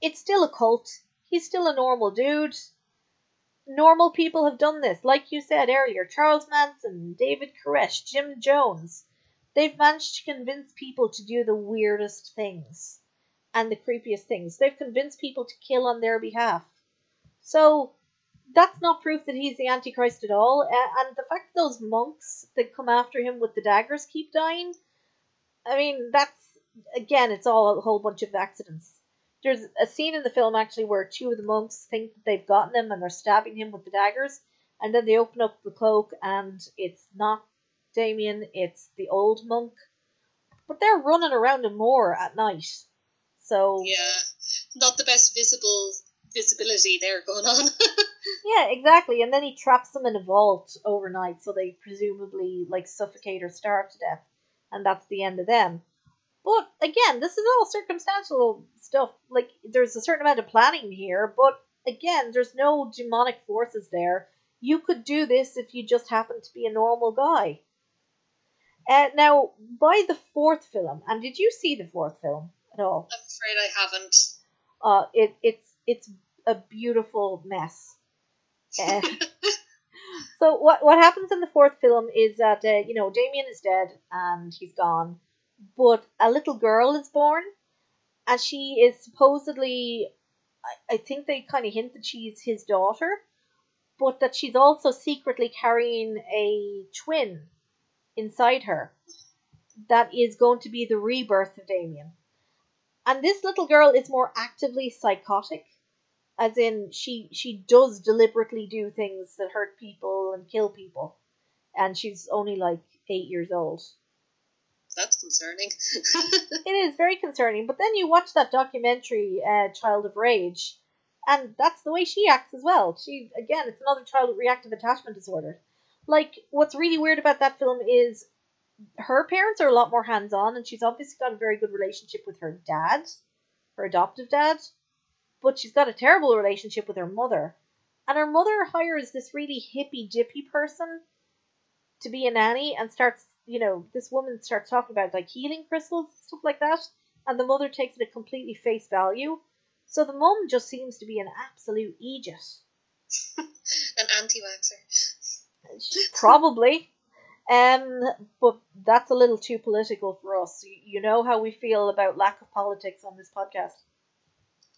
S2: It's still a cult. He's still a normal dude. Normal people have done this. Like you said earlier, Charles Manson, David Koresh, Jim Jones. They've managed to convince people to do the weirdest things and the creepiest things. They've convinced people to kill on their behalf. So that's not proof that he's the Antichrist at all. And the fact those monks that come after him with the daggers keep dying, I mean, that's again, it's all a whole bunch of accidents. There's a scene in the film actually where two of the monks think that they've gotten him and they're stabbing him with the daggers, and then they open up the cloak and it's not Damien, it's the old monk. But they're running around him moor at night. So
S1: yeah, not the best visible visibility there going on.
S2: Yeah, exactly. And then he traps them in a vault overnight, so they presumably like suffocate or starve to death, and that's the end of them. But again, this is all circumstantial stuff. Like there's a certain amount of planning here, but again, there's no demonic forces there. You could do this if you just happen to be a normal guy. Uh, now, by the fourth film, and did you see the fourth film at all?
S1: I'm afraid I haven't.
S2: Uh, it it's it's a beautiful mess. Uh, so what what happens in the fourth film is that uh, you know Damien is dead and he's gone, but a little girl is born, and she is supposedly, I, I think they kind of hint that she's his daughter, but that she's also secretly carrying a twin inside her that is going to be the rebirth of Damien. And this little girl is more actively psychotic as in she she does deliberately do things that hurt people and kill people. And she's only like eight years old.
S1: That's concerning.
S2: it is very concerning. But then you watch that documentary uh, child of rage and that's the way she acts as well. She again it's another child with reactive attachment disorder. Like what's really weird about that film is her parents are a lot more hands-on and she's obviously got a very good relationship with her dad her adoptive dad but she's got a terrible relationship with her mother. And her mother hires this really hippy dippy person to be a nanny and starts, you know, this woman starts talking about like healing crystals, stuff like that. And the mother takes it at completely face value. So the mum just seems to be an absolute Aegis.
S1: An anti vaxxer.
S2: Probably. Um, but that's a little too political for us. You- know how we feel about lack of politics on this podcast.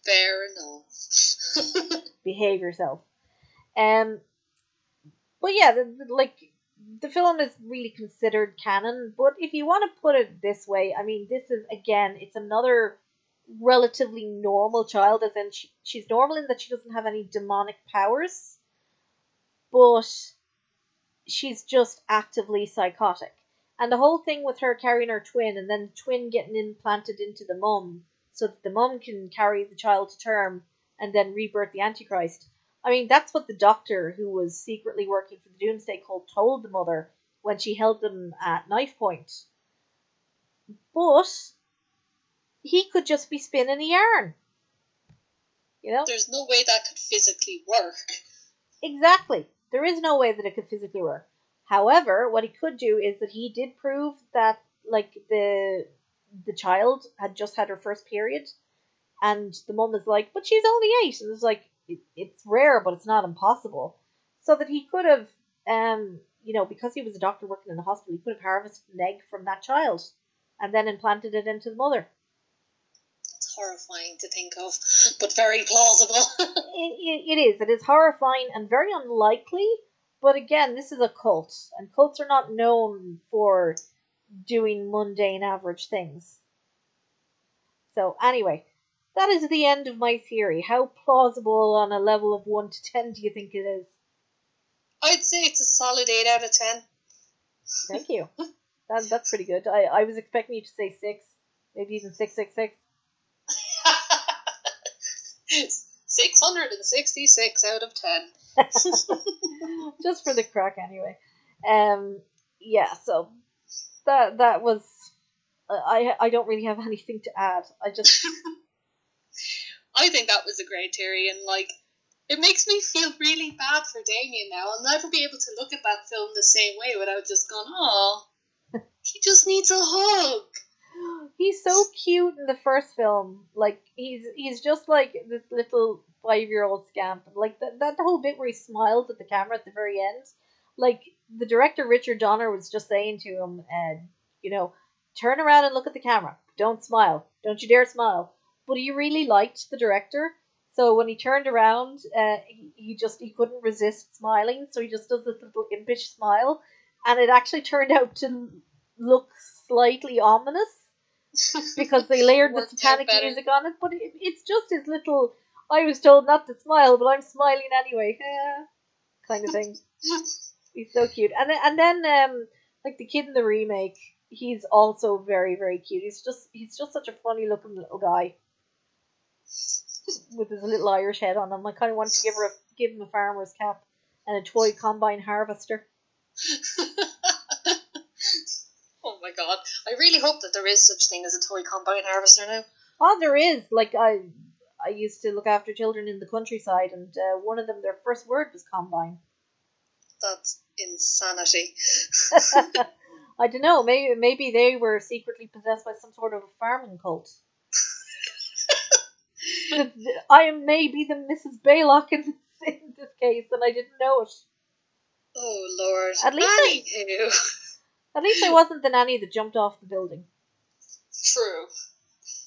S1: Fair enough.
S2: behave yourself. Um, but yeah, the, the, like the film is really considered canon. But if you want to put it this way, I mean, this is again, it's another relatively normal child, as in she, she's normal in that she doesn't have any demonic powers, but she's just actively psychotic. And the whole thing with her carrying her twin and then the twin getting implanted into the mum so that the mum can carry the child to term and then rebirth the Antichrist. I mean, that's what the doctor who was secretly working for the Doomsday Cult told the mother when she held them at knife point. But he could just be spinning a yarn. You know?
S1: There's no way that could physically work.
S2: Exactly. There is no way that it could physically work. However, what he could do is that he did prove that like the the child had just had her first period and the mum is like, but she's only eight and it's like it, it's rare but it's not impossible. So that he could have um you know, because he was a doctor working in the hospital, he could have harvested an egg from that child and then implanted it into the mother.
S1: Horrifying to think of, but very plausible.
S2: it, it, it is. It is horrifying and very unlikely. But again, this is a cult, and cults are not known for doing mundane, average things. So, anyway, that is the end of my theory. How plausible on a level of 1 to 10 do you think it is?
S1: I'd say it's a solid 8 out of 10.
S2: Thank you. that, that's pretty good. I, I was expecting you to say 6, maybe even 666.
S1: 666 out of 10.
S2: Just for the crack, anyway. Um, yeah, so that that was. I I don't really have anything to add. I just.
S1: I think that was a great theory, and like, it makes me feel really bad for Damien now. I'll never be able to look at that film the same way without just going, "Oh, he just needs a hug."
S2: He's so cute in the first film. Like he's he's just like this little five year old scamp. Like that that whole bit where he smiles at the camera at the very end. Like the director Richard Donner was just saying to him, and uh, you know, turn around and look at the camera. Don't smile. Don't you dare smile. But he really liked the director. So when he turned around, uh, he, he just he couldn't resist smiling. So he just does this little impish smile, and it actually turned out to look slightly ominous because they layered the satanic music on it. But it, it's just his little I was told not to smile, but I'm smiling anyway. Kind of thing. he's so cute. And then, and then um like the kid in the remake, he's also very very cute. He's just he's just such a funny looking little guy with his little Irish head on him. I kind of wanted to give her a, give him a farmer's cap and a toy combine harvester.
S1: oh my god! I really hope that there is such thing as a toy combine harvester now.
S2: Oh, there is. Like I I used to look after children in the countryside, and uh, one of them, their first word was combine.
S1: That's insanity.
S2: I don't know. Maybe maybe they were secretly possessed by some sort of a farming cult. I am maybe the Mrs. Baylock in this, in this case, and I didn't know it.
S1: Oh Lord!
S2: At least I, at least I wasn't the nanny that jumped off the building.
S1: True.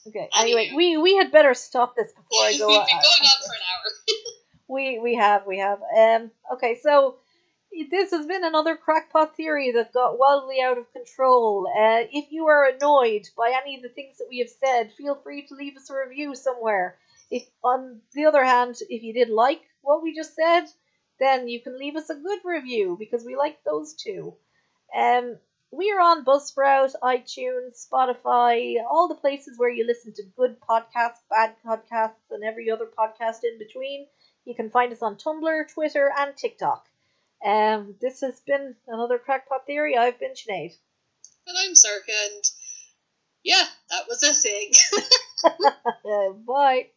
S2: Okay. Anyway, we we had better stop this before I go.
S1: We've been going on for an hour.
S2: we we have we have. Um. Okay. So this has been another crackpot theory that got wildly out of control. Uh, if you are annoyed by any of the things that we have said, feel free to leave us a review somewhere. If on the other hand, if you did like what we just said, then you can leave us a good review because we like those too. Um, we are on Buzzsprout, iTunes, Spotify, all the places where you listen to good podcasts, bad podcasts, and every other podcast in between. You can find us on Tumblr, Twitter, and TikTok. Um, this has been another Crackpot Theory. I've been Sinead.
S1: And I'm Circa, and yeah, that was a thing.
S2: Bye.